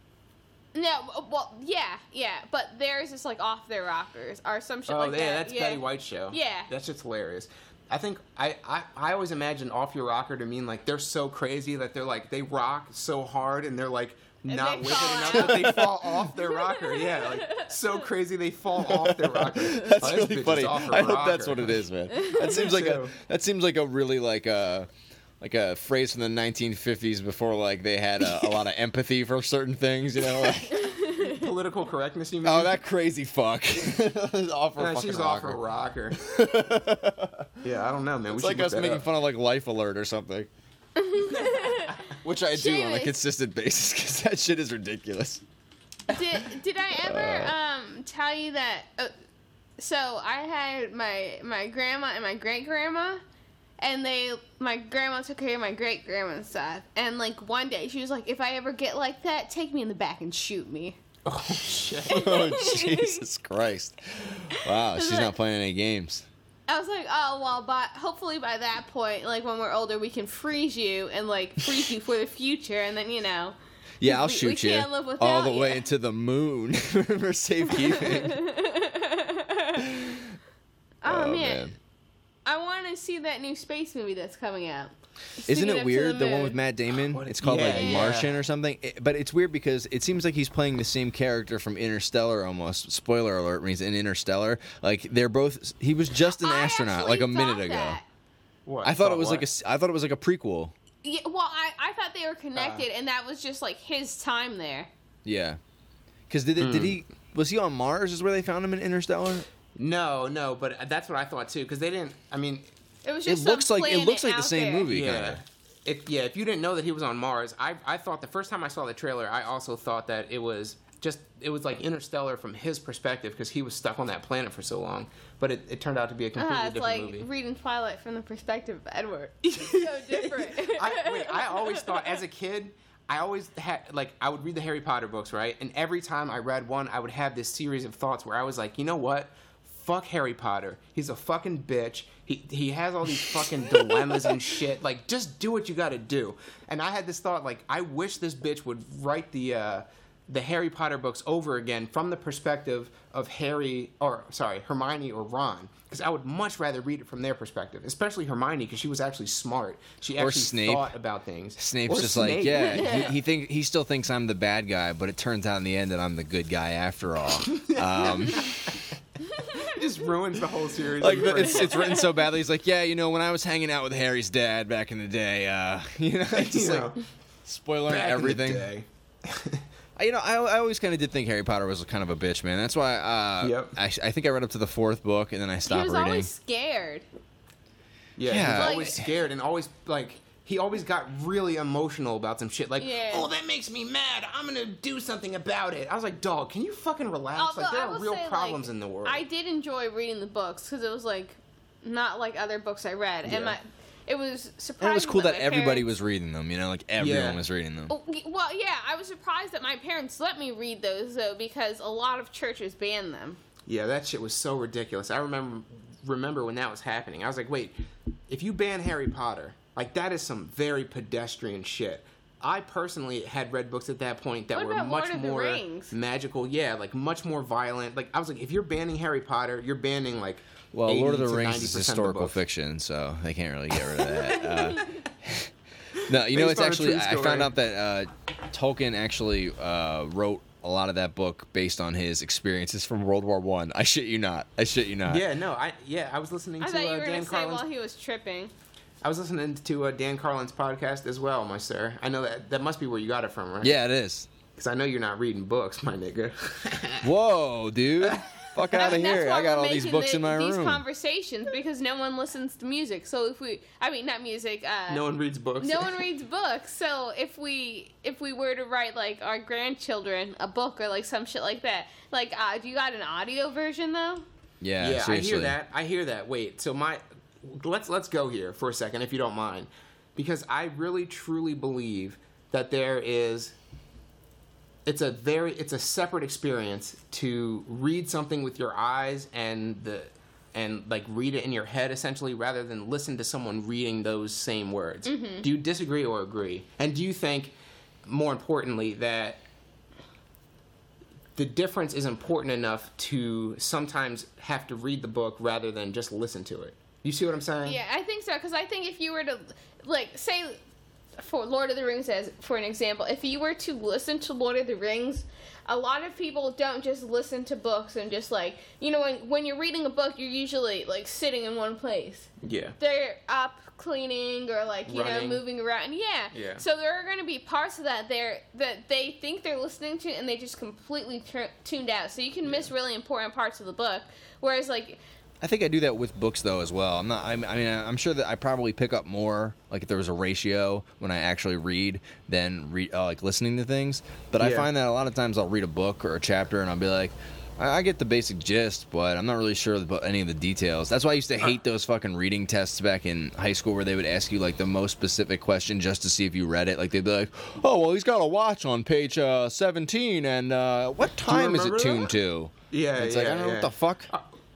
[SPEAKER 3] No, well, yeah, yeah, but theirs is like off their rockers or some shit
[SPEAKER 4] Oh
[SPEAKER 3] like
[SPEAKER 4] yeah,
[SPEAKER 3] that.
[SPEAKER 4] that's
[SPEAKER 3] yeah.
[SPEAKER 4] that's Betty White show.
[SPEAKER 3] Yeah.
[SPEAKER 4] that's just hilarious. I think I, I I always imagine off your rocker to mean like they're so crazy that they're like they rock so hard and they're like not
[SPEAKER 3] they
[SPEAKER 4] with it enough that they fall off their rocker. Yeah, like so crazy they fall off their rocker.
[SPEAKER 1] That's
[SPEAKER 4] Oh,
[SPEAKER 1] really funny.
[SPEAKER 4] off her
[SPEAKER 1] I hope that's what it is, man. That seems like a that seems like a really like a like a phrase from the 1950s before like they had a, a lot of empathy for certain things, you know. Like,
[SPEAKER 4] Political correctness, you mean?
[SPEAKER 1] oh, that crazy fuck. off her
[SPEAKER 4] Yeah, she's
[SPEAKER 1] rocker.
[SPEAKER 4] off her rocker. yeah, I don't know, man.
[SPEAKER 1] It's
[SPEAKER 4] we
[SPEAKER 1] like
[SPEAKER 4] should look
[SPEAKER 1] us making
[SPEAKER 4] up.
[SPEAKER 1] fun of like Life Alert or something. Which I do on a consistent basis because that shit is ridiculous.
[SPEAKER 3] did did I ever um tell you that? Uh, so I had my my grandma and my great grandma, and they my grandma took care of my great grandma and stuff. And like one day she was like, if I ever get like that, take me in the back and shoot me.
[SPEAKER 4] Oh shit.
[SPEAKER 1] oh Jesus Christ! Wow, she's not playing any games.
[SPEAKER 3] I was like, oh well, but hopefully by that point, like when we're older, we can freeze you and like freeze you for the future, and then you know.
[SPEAKER 1] Yeah, I'll
[SPEAKER 3] We- we
[SPEAKER 1] shoot you
[SPEAKER 3] can't live
[SPEAKER 1] all the way
[SPEAKER 3] ya.
[SPEAKER 1] into the moon for safekeeping.
[SPEAKER 3] Oh,
[SPEAKER 1] Oh,
[SPEAKER 3] man.
[SPEAKER 1] man.
[SPEAKER 3] I want to see that new space movie that's coming out.
[SPEAKER 1] Isn't
[SPEAKER 3] Sticking
[SPEAKER 1] it weird the, one with Matt Damon?
[SPEAKER 4] What-
[SPEAKER 1] It's called
[SPEAKER 4] yeah,
[SPEAKER 1] like
[SPEAKER 4] yeah.
[SPEAKER 1] Martian or something. It- but it's weird because it seems like he's playing the same character from Interstellar almost. Spoiler alert means in Interstellar. Like they're both. He was just an
[SPEAKER 3] I
[SPEAKER 1] astronaut like a minute
[SPEAKER 3] thought
[SPEAKER 1] ago.
[SPEAKER 4] What?
[SPEAKER 1] I thought it was
[SPEAKER 4] what?
[SPEAKER 1] like a. s- I thought it was like a prequel.
[SPEAKER 3] Yeah, well, I, I thought they were connected,
[SPEAKER 1] Uh.
[SPEAKER 3] and that was just like his time there.
[SPEAKER 1] Yeah. Because did it, did
[SPEAKER 4] Hmm.
[SPEAKER 1] he was he on Mars? Is where they found him in Interstellar?
[SPEAKER 4] No, no, but that's what I thought too. Because they didn't. I mean,
[SPEAKER 3] It was
[SPEAKER 1] It
[SPEAKER 3] just
[SPEAKER 1] looks like it looks like the same
[SPEAKER 3] there.
[SPEAKER 1] movie.
[SPEAKER 4] yeah.
[SPEAKER 1] Kinda.
[SPEAKER 4] If yeah, if you didn't know that he was on Mars, I I thought the first time I saw the trailer, I also thought that it was just it was like Interstellar from his perspective because he was stuck on that planet for so long. But it, it turned out to be a completely
[SPEAKER 3] Ah, it's
[SPEAKER 4] different
[SPEAKER 3] like
[SPEAKER 4] movie.
[SPEAKER 3] reading Twilight from the perspective of Edward. so different.
[SPEAKER 4] I, wait, I always thought as a kid, I always had like I would read the Harry Potter books, right? And every time I read one, I would have this series of thoughts where I was like, you know what? Fuck Harry Potter. He's a fucking bitch. He he has all these fucking dilemmas and shit. Like, just do what you got to do. And I had this thought, like, I wish this bitch would write the. uh the Harry Potter books over again from the perspective of Harry, or sorry, Hermione or Ron, because I would much rather read it from their perspective, especially Hermione, because she was actually smart. She
[SPEAKER 1] Or
[SPEAKER 4] actually
[SPEAKER 1] Snape.
[SPEAKER 4] thought about things.
[SPEAKER 1] Snape's
[SPEAKER 4] Or
[SPEAKER 1] just like,
[SPEAKER 4] Snape.
[SPEAKER 1] yeah, he, he think he still thinks I'm the bad guy, but it turns out in the end that I'm the good guy after all. Um,
[SPEAKER 4] just ruins the whole series.
[SPEAKER 1] like
[SPEAKER 4] the
[SPEAKER 1] it's, it's written so badly. He's like, yeah, you know, when I was hanging out with Harry's dad back in the day, uh, you know, it's just
[SPEAKER 4] You
[SPEAKER 1] like
[SPEAKER 4] know,
[SPEAKER 1] spoiling
[SPEAKER 4] back in the
[SPEAKER 1] everything.
[SPEAKER 4] day.
[SPEAKER 1] I- You know, I, I always kind of did think Harry Potter was kind of a bitch, man. That's why uh,
[SPEAKER 4] Yep.
[SPEAKER 1] I, I think I read up to the fourth book and then I stopped.
[SPEAKER 3] he was
[SPEAKER 1] reading.
[SPEAKER 3] always scared.
[SPEAKER 4] Yeah,
[SPEAKER 1] Yeah.
[SPEAKER 4] he's
[SPEAKER 1] Like-
[SPEAKER 4] always scared and always like he always got really emotional about some shit. Like,
[SPEAKER 3] Yeah.
[SPEAKER 4] oh, that makes me mad. I'm gonna do something about it. I was like, dog, can you fucking relax?
[SPEAKER 3] Although
[SPEAKER 4] like, there are real
[SPEAKER 3] say,
[SPEAKER 4] problems
[SPEAKER 3] like,
[SPEAKER 4] in the world.
[SPEAKER 3] I did enjoy reading the books because it was like not like other books I read,
[SPEAKER 4] Yeah.
[SPEAKER 3] and my it was surprising.
[SPEAKER 1] and it was cool that
[SPEAKER 3] my
[SPEAKER 1] everybody
[SPEAKER 3] parents-
[SPEAKER 1] was reading them. You know, like everyone
[SPEAKER 4] Yeah.
[SPEAKER 1] was reading them.
[SPEAKER 3] Oh, Well, yeah, I was surprised that my parents let me read those though because a lot of churches banned them.
[SPEAKER 4] Yeah, that shit was so ridiculous. I remember remember when that was happening. I was like, wait, if you ban Harry Potter, like that is some very pedestrian shit. I personally had read books at that point that
[SPEAKER 3] What
[SPEAKER 4] were much
[SPEAKER 3] Lord of the
[SPEAKER 4] more
[SPEAKER 3] Rings?
[SPEAKER 4] magical. Yeah, like much more violent. Like I was like, if you're banning Harry Potter, you're banning like.
[SPEAKER 1] Well, Lord of the Rings is historical fiction, so they can't really get rid of that. Uh, no, you know, it's actually I found out that uh, Tolkien actually uh, wrote a lot of that book based on his experiences from World War One. I. shit you not. I shit you not.
[SPEAKER 4] Yeah, no, I yeah, I was listening
[SPEAKER 3] I
[SPEAKER 4] to
[SPEAKER 3] thought you
[SPEAKER 4] uh, Dan
[SPEAKER 3] gonna say while he was tripping.
[SPEAKER 4] I was listening to uh, Dan Carlin's podcast as well, my sir. I know that that must be where you got it from, right?
[SPEAKER 1] Yeah, it is.
[SPEAKER 4] because I know you're not reading books, my nigga.
[SPEAKER 1] Whoa, dude. Fuck out of here. I got all these books
[SPEAKER 3] the-
[SPEAKER 1] in my
[SPEAKER 3] these
[SPEAKER 1] room.
[SPEAKER 3] conversations because no one listens to music. So if we, I mean, not music. Uh,
[SPEAKER 4] no one reads books.
[SPEAKER 3] no one reads books. So if we if we were to write like our grandchildren a book or like some shit like that, like uh, do you got an audio version though?
[SPEAKER 1] yeah,
[SPEAKER 4] yeah, I hear that. I hear that. Wait, so my let's let's go here for a second, if you don't mind, because I really truly believe that there is. It's a very it's a separate experience to read something with your eyes and the and like read it in your head essentially rather than listen to someone reading those same words. Mm-hmm. Do you disagree or agree? And do you think more importantly that the difference is important enough to sometimes have to read the book rather than just listen to it. You see what I'm saying?
[SPEAKER 3] Yeah, I think so. Because I think if you were to, like, say, for Lord of the Rings, as for an example, if you were to listen to Lord of the Rings, a lot of people don't just listen to books and just like, you know, when when you're reading a book, you're usually like sitting in one place.
[SPEAKER 4] Yeah.
[SPEAKER 3] They're up cleaning or like you
[SPEAKER 4] Running.
[SPEAKER 3] know moving around. Yeah.
[SPEAKER 4] Yeah.
[SPEAKER 3] So there are going to be parts of that there that they think they're listening to and they just completely tur tuned out. So you can miss really important parts of the book. Whereas like
[SPEAKER 1] I think I do that with books though as well. I'm not. I'm, I mean, I'm sure that I probably pick up more like if there was a ratio when I actually read than read uh, like listening to things. But I find that a lot of times I'll read a book or a chapter and I'll be like, I, I get the basic gist, but I'm not really sure about any of the details. That's why I used to hate those fucking reading tests back in high school, where they would ask you like the most specific question just to see if you read it. Like they'd be like, "Oh, well, he's got a watch on page uh, 17, and uh, what time is it tuned
[SPEAKER 4] that?
[SPEAKER 1] to?"
[SPEAKER 4] Yeah,
[SPEAKER 1] it's like I don't know what the fuck.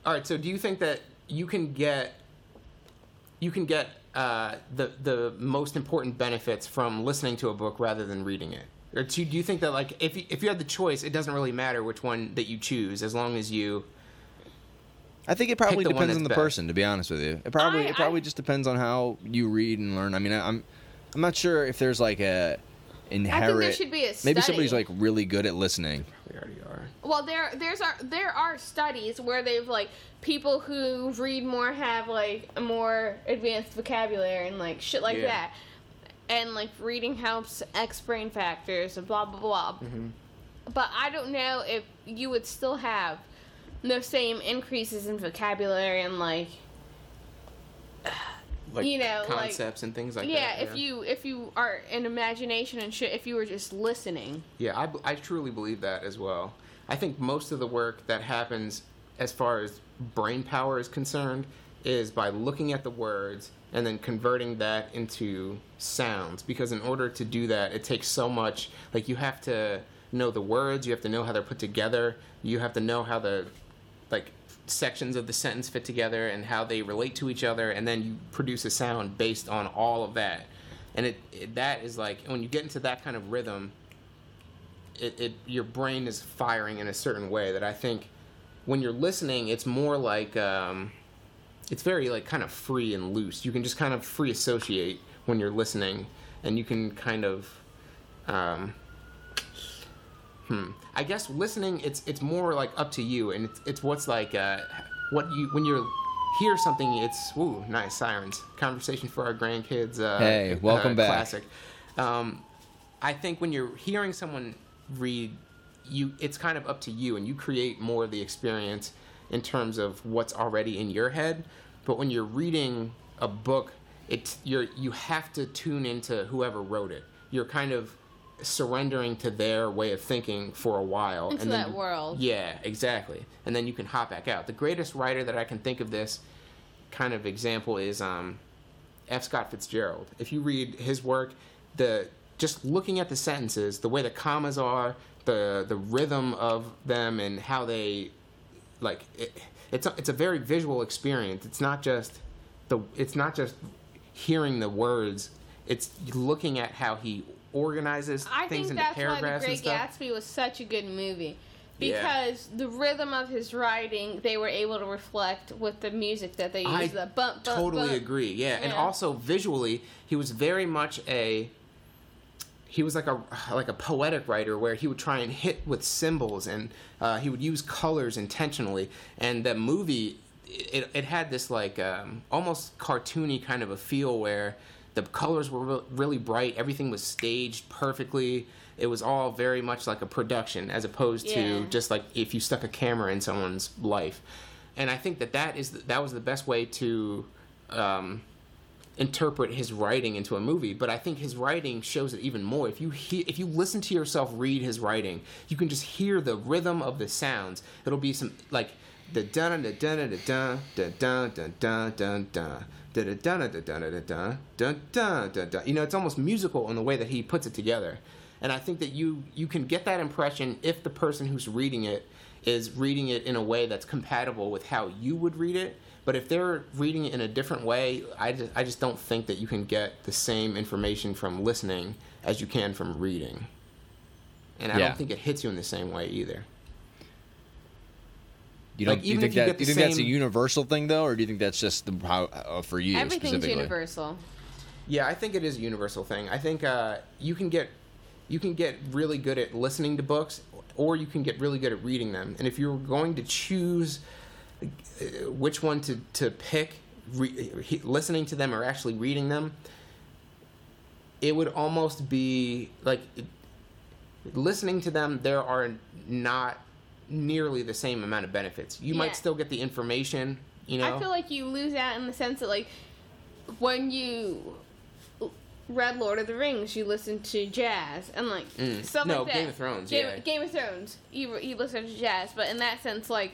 [SPEAKER 4] All right. So do you think that you can get you can get uh, the the most important benefits from listening to a book rather than reading it? Or do, do you think that like if you, if you had the choice, it doesn't really matter which one that you choose as long as you
[SPEAKER 1] I think it probably depends on the
[SPEAKER 4] best.
[SPEAKER 1] person. To be honest with you, it probably
[SPEAKER 3] I-
[SPEAKER 1] it probably
[SPEAKER 3] I-
[SPEAKER 1] just depends on how you read and learn. I mean, I- I'm I'm not sure if there's like a inherent.
[SPEAKER 3] should be a
[SPEAKER 1] maybe somebody's like really good at listening.
[SPEAKER 4] we already are.
[SPEAKER 3] Well, there there's are there are studies where they've like people who read more have like a more advanced vocabulary and like shit like
[SPEAKER 4] Yeah.
[SPEAKER 3] that, and like reading helps X brain factors and blah blah blah.
[SPEAKER 4] Mm-hmm.
[SPEAKER 3] But I don't know if you would still have the same increases in vocabulary and like
[SPEAKER 4] Like
[SPEAKER 3] You know, like-
[SPEAKER 4] concepts and things like
[SPEAKER 3] yeah,
[SPEAKER 4] that.
[SPEAKER 3] Yeah, if you if you are in imagination and shit, if you were just listening.
[SPEAKER 4] Yeah, I I truly believe that as well. I think most of the work that happens as far as brain power is concerned is by looking at the words and then converting that into sounds. Because in order to do that, it takes so much. Like, you have to know the words, you have to know how they're put together, you have to know how the, like, sections of the sentence fit together and how they relate to each other, and then you produce a sound based on all of that. And it, it that is like when you get into that kind of rhythm, it, it your brain is firing in a certain way that I think when you're listening, it's more like um, it's very like kind of free and loose. You can just kind of free associate when you're listening, and you can kind of. Um, hmm. I guess listening, it's it's more like up to you, and it's it's what's like uh, what you when you hear something. It's ooh nice sirens. Conversation for our grandkids. Uh,
[SPEAKER 1] Hey, welcome
[SPEAKER 4] uh,
[SPEAKER 1] back.
[SPEAKER 4] Classic. Um, I think when you're hearing someone read, you it's kind of up to you, and you create more of the experience in terms of what's already in your head. But when you're reading a book, it's you're you have to tune into whoever wrote it. You're kind of surrendering to their way of thinking for a while
[SPEAKER 3] Into
[SPEAKER 4] and then
[SPEAKER 3] that
[SPEAKER 4] you-
[SPEAKER 3] world.
[SPEAKER 4] Yeah, exactly. And then you can hop back out. The greatest writer that I can think of this kind of example is um, F. Scott Fitzgerald. If you read his work, the just looking at the sentences, the way the commas are, the the rhythm of them, and how they like it, it's a, it's a very visual experience. It's not just the it's not just hearing the words. It's looking at how he organizes
[SPEAKER 3] I
[SPEAKER 4] things
[SPEAKER 3] think
[SPEAKER 4] into
[SPEAKER 3] that's why The Great. Gatsby was such a good movie.
[SPEAKER 4] Yeah.
[SPEAKER 3] Because the rhythm of his writing, they were able to reflect with the music that they used.
[SPEAKER 4] I
[SPEAKER 3] the bump, bump,
[SPEAKER 4] totally
[SPEAKER 3] bump.
[SPEAKER 4] agree. Yeah. and also visually, he was very much a. He was like a like a poetic writer where he would try and hit with symbols and uh, he would use colors intentionally. And that movie, it, it had this like um, almost cartoony kind of a feel where the colors were re- really bright. Everything was staged perfectly. It was all very much like a production as opposed
[SPEAKER 3] Yeah.
[SPEAKER 4] to just like if you stuck a camera in someone's life. And I think that that is that was the best way to um, interpret his writing into a movie. But I think his writing shows it even more. If you hear, if you listen to yourself read his writing, you can just hear the rhythm of the sounds. It'll be some like the dun dun dun dun dun dun dun dun dun dun dun. Dun dun dun dun dun dun dun dun dun dun dun. You know, it's almost musical in the way that he puts it together, and I think that you you can get that impression if the person who's reading it is reading it in a way that's compatible with how you would read it. But if they're reading it in a different way, I just, I just don't think that you can get the same information from listening as you can from reading. And I
[SPEAKER 1] Yeah.
[SPEAKER 4] don't think it hits you in the same way either.
[SPEAKER 1] You don't
[SPEAKER 4] Like,
[SPEAKER 1] you think
[SPEAKER 4] if you
[SPEAKER 1] that
[SPEAKER 4] get
[SPEAKER 1] you
[SPEAKER 4] the
[SPEAKER 1] think that's a universal thing though, or do you think that's just the, how uh, for you
[SPEAKER 3] Everything's
[SPEAKER 1] specifically?
[SPEAKER 3] universal.
[SPEAKER 4] Yeah, I think it is a universal thing. I think uh, you can get you can get really good at listening to books, or you can get really good at reading them. And if you're going to choose uh, which one to to pick, re- listening to them or actually reading them, it would almost be like listening to them. There are not nearly the same amount of benefits. You
[SPEAKER 3] Yeah.
[SPEAKER 4] might still get the information. You know,
[SPEAKER 3] I feel like you lose out in the sense that like when you read Lord of the Rings, you listen to jazz and like stuff
[SPEAKER 4] Mm. No,
[SPEAKER 3] like that.
[SPEAKER 4] Game of Thrones,
[SPEAKER 3] Game,
[SPEAKER 4] yeah.
[SPEAKER 3] Game of Thrones, you you listen to jazz, but in that sense, like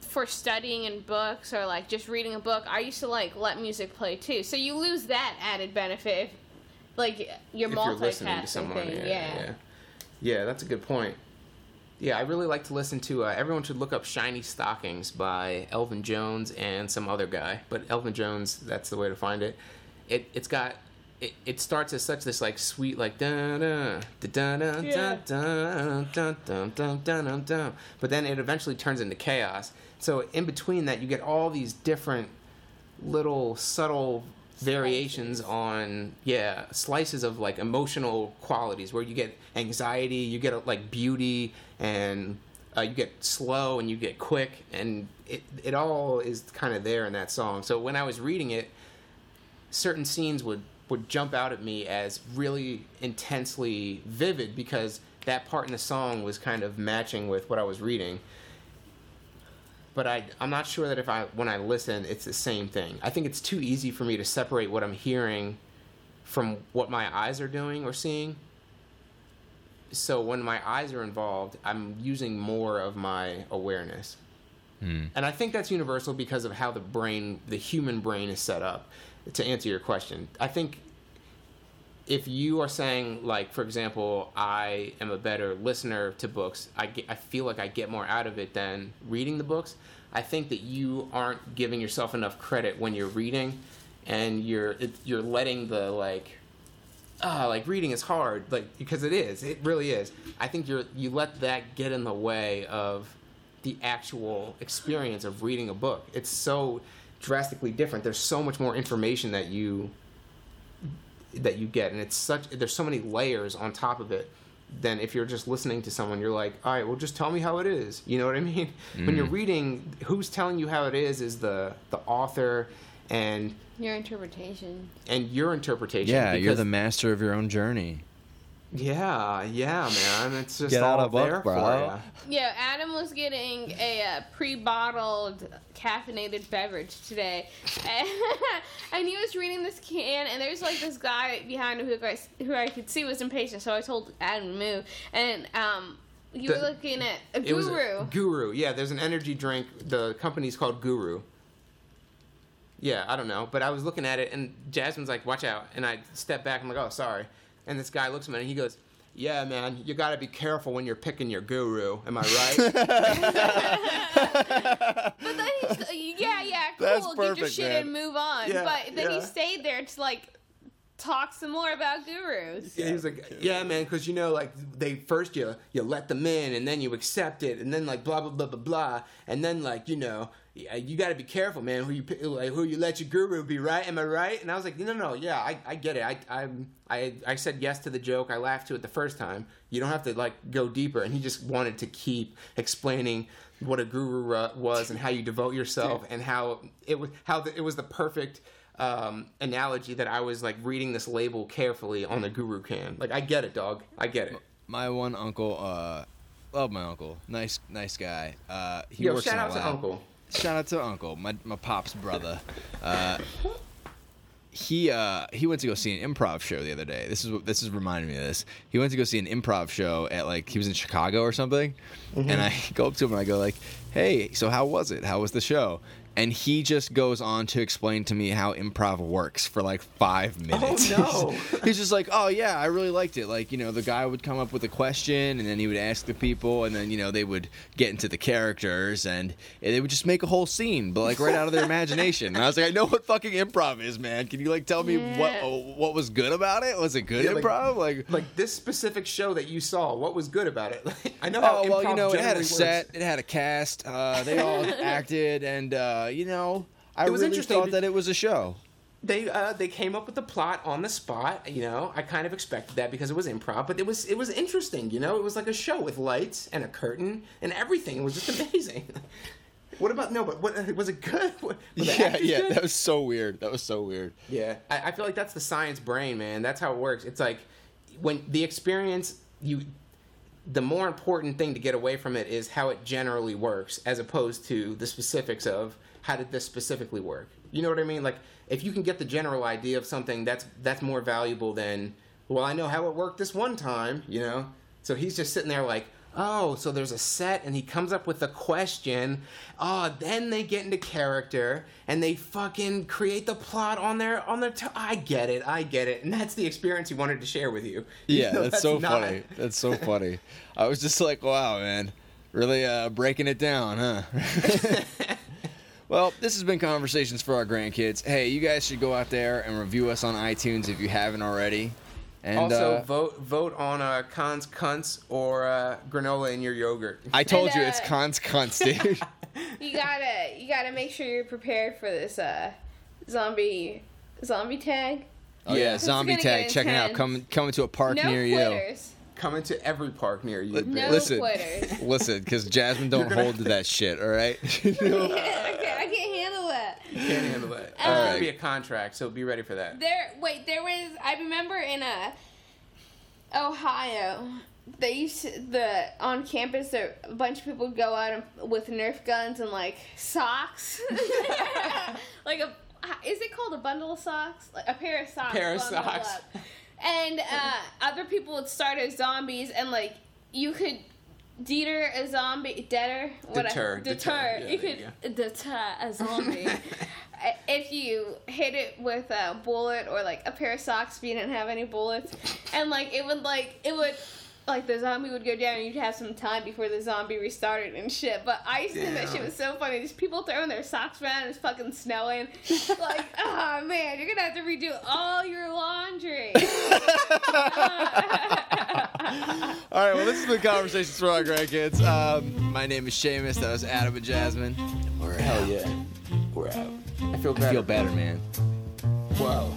[SPEAKER 3] for studying in books or like just reading a book, I used to like let music play too. So you lose that added benefit, if, like your
[SPEAKER 4] if you're listening to
[SPEAKER 3] multitasking
[SPEAKER 4] someone.
[SPEAKER 3] thing.
[SPEAKER 4] Yeah,
[SPEAKER 3] yeah.
[SPEAKER 4] yeah, yeah. that's a good point. Yeah, I really like to listen to. Uh, everyone should look up "Shiny Stockings" by Elvin Jones and some other guy, but Elvin Jones, that's the way to find it. It it's got. It, it starts as such this like sweet like da da da da da
[SPEAKER 3] Yeah.
[SPEAKER 4] da da da da da da da but then it eventually turns into chaos. So in between that, you get all these different little subtle variations on yeah slices of like emotional qualities where you get anxiety you get like beauty and uh, you get slow and you get quick and it, it all is kind of there in that song. So when i was reading it certain scenes would would jump out at me as really intensely vivid because that part in the song was kind of matching with what i was reading but I, I'm not sure that if I when I listen, it's the same thing. I think it's too easy for me to separate what I'm hearing from what my eyes are doing or seeing. So when my eyes are involved, I'm using more of my awareness. Hmm. And I think that's universal because of how the brain, the human brain, is set up. To answer your question, I think if you are saying like for example i am a better listener to books i, get, I feel like i get more out of it than reading the books i think that you aren't giving yourself enough credit when you're reading and you're you're letting the like ah like reading is hard like because it is it really is. I think you're you let that get in the way of the actual experience of reading a book. It's so drastically different. There's so much more information that you that you get and it's such there's so many layers on top of it Then if you're just listening to someone you're like all right well just tell me how it is you know what i mean when you're mm. reading who's telling you how it is is the the author and
[SPEAKER 3] Your interpretation.
[SPEAKER 4] and your interpretation
[SPEAKER 1] Yeah, you're the master of your own journey.
[SPEAKER 4] Yeah yeah man it's just
[SPEAKER 1] Get
[SPEAKER 4] all
[SPEAKER 1] out a book,
[SPEAKER 4] there
[SPEAKER 1] bro.
[SPEAKER 4] for ya.
[SPEAKER 3] Yeah, Adam was getting a uh, pre-bottled caffeinated beverage today, and he was reading this can, and there's like this guy behind him who I, who I could see was impatient, so I told Adam to move, and um, you
[SPEAKER 4] The-
[SPEAKER 3] were looking at a
[SPEAKER 4] It was
[SPEAKER 3] guru.
[SPEAKER 4] Guru. Yeah, there's an energy drink. The company's called Guru. Yeah, I don't know, but I was looking at it, and Jasmine's like, "Watch out!" And I step back. I'm like, "Oh, sorry." And this guy looks at me, and he goes, "Yeah, man, you got to be careful when you're picking your guru. Am I right?"
[SPEAKER 3] but then he's uh, yeah, yeah, cool,
[SPEAKER 1] That's
[SPEAKER 3] give your shit
[SPEAKER 1] man.
[SPEAKER 3] and move on.
[SPEAKER 4] Yeah,
[SPEAKER 3] but then
[SPEAKER 4] yeah.
[SPEAKER 3] he stayed there to like talk some more about gurus.
[SPEAKER 4] Yeah, he was like, "Yeah, man, because you know, like they first you you let them in, and then you accept it, and then like blah blah blah blah blah, and then like you know, yeah, you got to be careful, man, who you like who you let your guru be, right? Am I right?" And I was like, "No, no, no, yeah, I, I get it. I I I I said yes to the joke. I laughed to it the first time. You don't have to like go deeper." And he just wanted to keep explaining what a guru was and how you devote yourself and how it was how the, it was the perfect um, analogy that I was like reading this label carefully on the Guru can. Like I get it, dog. I get it.
[SPEAKER 1] My one uncle, uh, love my uncle. Nice, nice guy. Uh, he
[SPEAKER 4] Yo,
[SPEAKER 1] works
[SPEAKER 4] shout
[SPEAKER 1] in a
[SPEAKER 4] out to. Uncle.
[SPEAKER 1] Shout out to Uncle, my my pop's brother. Uh, he uh, he went to go see an improv show the other day. This is what this is reminding me of this. He went to go see an improv show at like he was in Chicago or something,
[SPEAKER 4] Mm-hmm.
[SPEAKER 1] and I go up to him and I go like, "Hey, so how was it? How was the show?" And he just goes on to explain to me how improv works for like five minutes.
[SPEAKER 4] Oh no.
[SPEAKER 1] He's just like, oh yeah, I really liked it. Like, you know, the guy would come up with a question, and then he would ask the people, and then you know they would get into the characters, and they would just make a whole scene, but like right out of their imagination. And I was like, I know what fucking improv is, man. Can you like tell me what oh, what was good about it? Was it good
[SPEAKER 4] Yeah,
[SPEAKER 1] improv? Like,
[SPEAKER 4] Like this specific show that you saw, what was good about it? I know how
[SPEAKER 1] oh well, you know, it had a
[SPEAKER 4] works.
[SPEAKER 1] set, it had a cast, uh, they all acted, and uh, you know, I
[SPEAKER 4] It was
[SPEAKER 1] really
[SPEAKER 4] interesting
[SPEAKER 1] thought that it was a show.
[SPEAKER 4] They uh, they came up with the plot on the spot. You know, I kind of expected that because it was improv, but it was it was interesting. You know, it was like a show with lights and a curtain and everything. It was just amazing. what about no? But what was it good? What-
[SPEAKER 1] Yeah, yeah,
[SPEAKER 4] good?
[SPEAKER 1] that was so weird. That was so weird.
[SPEAKER 4] Yeah, I, I feel like that's the science brain, man. That's how it works. It's like when the experience you, the more important thing to get away from it is how it generally works, as opposed to the specifics of how did this specifically work? You know what I mean? Like if you can get the general idea of something, that's that's more valuable than well, I know how it worked this one time. You know, so he's just sitting there like. Oh, so there's a set, and he comes up with a question. Oh, then they get into character, and they fucking create the plot on their on their. T- I get it, I get it, and that's the experience he wanted to share with you.
[SPEAKER 1] Yeah,
[SPEAKER 4] know,
[SPEAKER 1] that's, so
[SPEAKER 4] not-
[SPEAKER 1] funny. That's so funny. I was just like, wow, man, really uh, breaking it down, huh? well, this has been conversations for our grandkids. Hey, you guys should go out there and review us on iTunes if you haven't already. And
[SPEAKER 4] also,
[SPEAKER 1] uh,
[SPEAKER 4] vote vote on uh, cons cunts or uh, granola in your yogurt.
[SPEAKER 1] I told
[SPEAKER 3] And,
[SPEAKER 1] you
[SPEAKER 3] uh,
[SPEAKER 1] it's cons cunts, dude.
[SPEAKER 3] You gotta you gotta make sure you're prepared for this uh zombie zombie tag.
[SPEAKER 1] oh yeah,
[SPEAKER 3] It's
[SPEAKER 1] zombie tag
[SPEAKER 3] get
[SPEAKER 1] checking out coming coming to a park
[SPEAKER 3] No
[SPEAKER 1] near you.
[SPEAKER 3] Quitters.
[SPEAKER 4] Coming to every park near you.
[SPEAKER 1] Li-
[SPEAKER 4] bitch.
[SPEAKER 3] No
[SPEAKER 1] listen,
[SPEAKER 3] quitters.
[SPEAKER 1] listen, because Jasmine don't hold to that shit. All right.
[SPEAKER 3] I, can't, I can't handle that.
[SPEAKER 4] You can't handle that. It's
[SPEAKER 3] Alright.
[SPEAKER 4] gonna be a contract, so be ready for that.
[SPEAKER 3] There, wait, there was. I remember in uh, Ohio, they used to, the on campus. There, a bunch of people would go out and, with Nerf guns and like socks, like a. Is it called a bundle of socks? Like a pair of socks.
[SPEAKER 4] Pair of
[SPEAKER 3] bundled
[SPEAKER 4] socks.
[SPEAKER 3] And uh, other people would start as zombies, and like you could deter a zombie, deter, whatever,
[SPEAKER 4] Deter,
[SPEAKER 3] deter.
[SPEAKER 4] deter. Yeah,
[SPEAKER 3] you could deter a zombie if you hit it with a bullet or like a pair of socks if you didn't have any bullets, and like it would like it would like the zombie would go down and you'd have some time before the zombie restarted and shit. But I used to think that shit was so funny. These people throwing their socks around and it's fucking snowing. like, oh man, you're gonna have to redo all your laundry.
[SPEAKER 1] All right, well, this has been Conversations for Our Grandkids. Um, my name is Seamus. That was Adam and Jasmine. We're
[SPEAKER 4] Hell yeah. We're out. I feel
[SPEAKER 1] I
[SPEAKER 4] better.
[SPEAKER 1] feel better, man.
[SPEAKER 4] Whoa.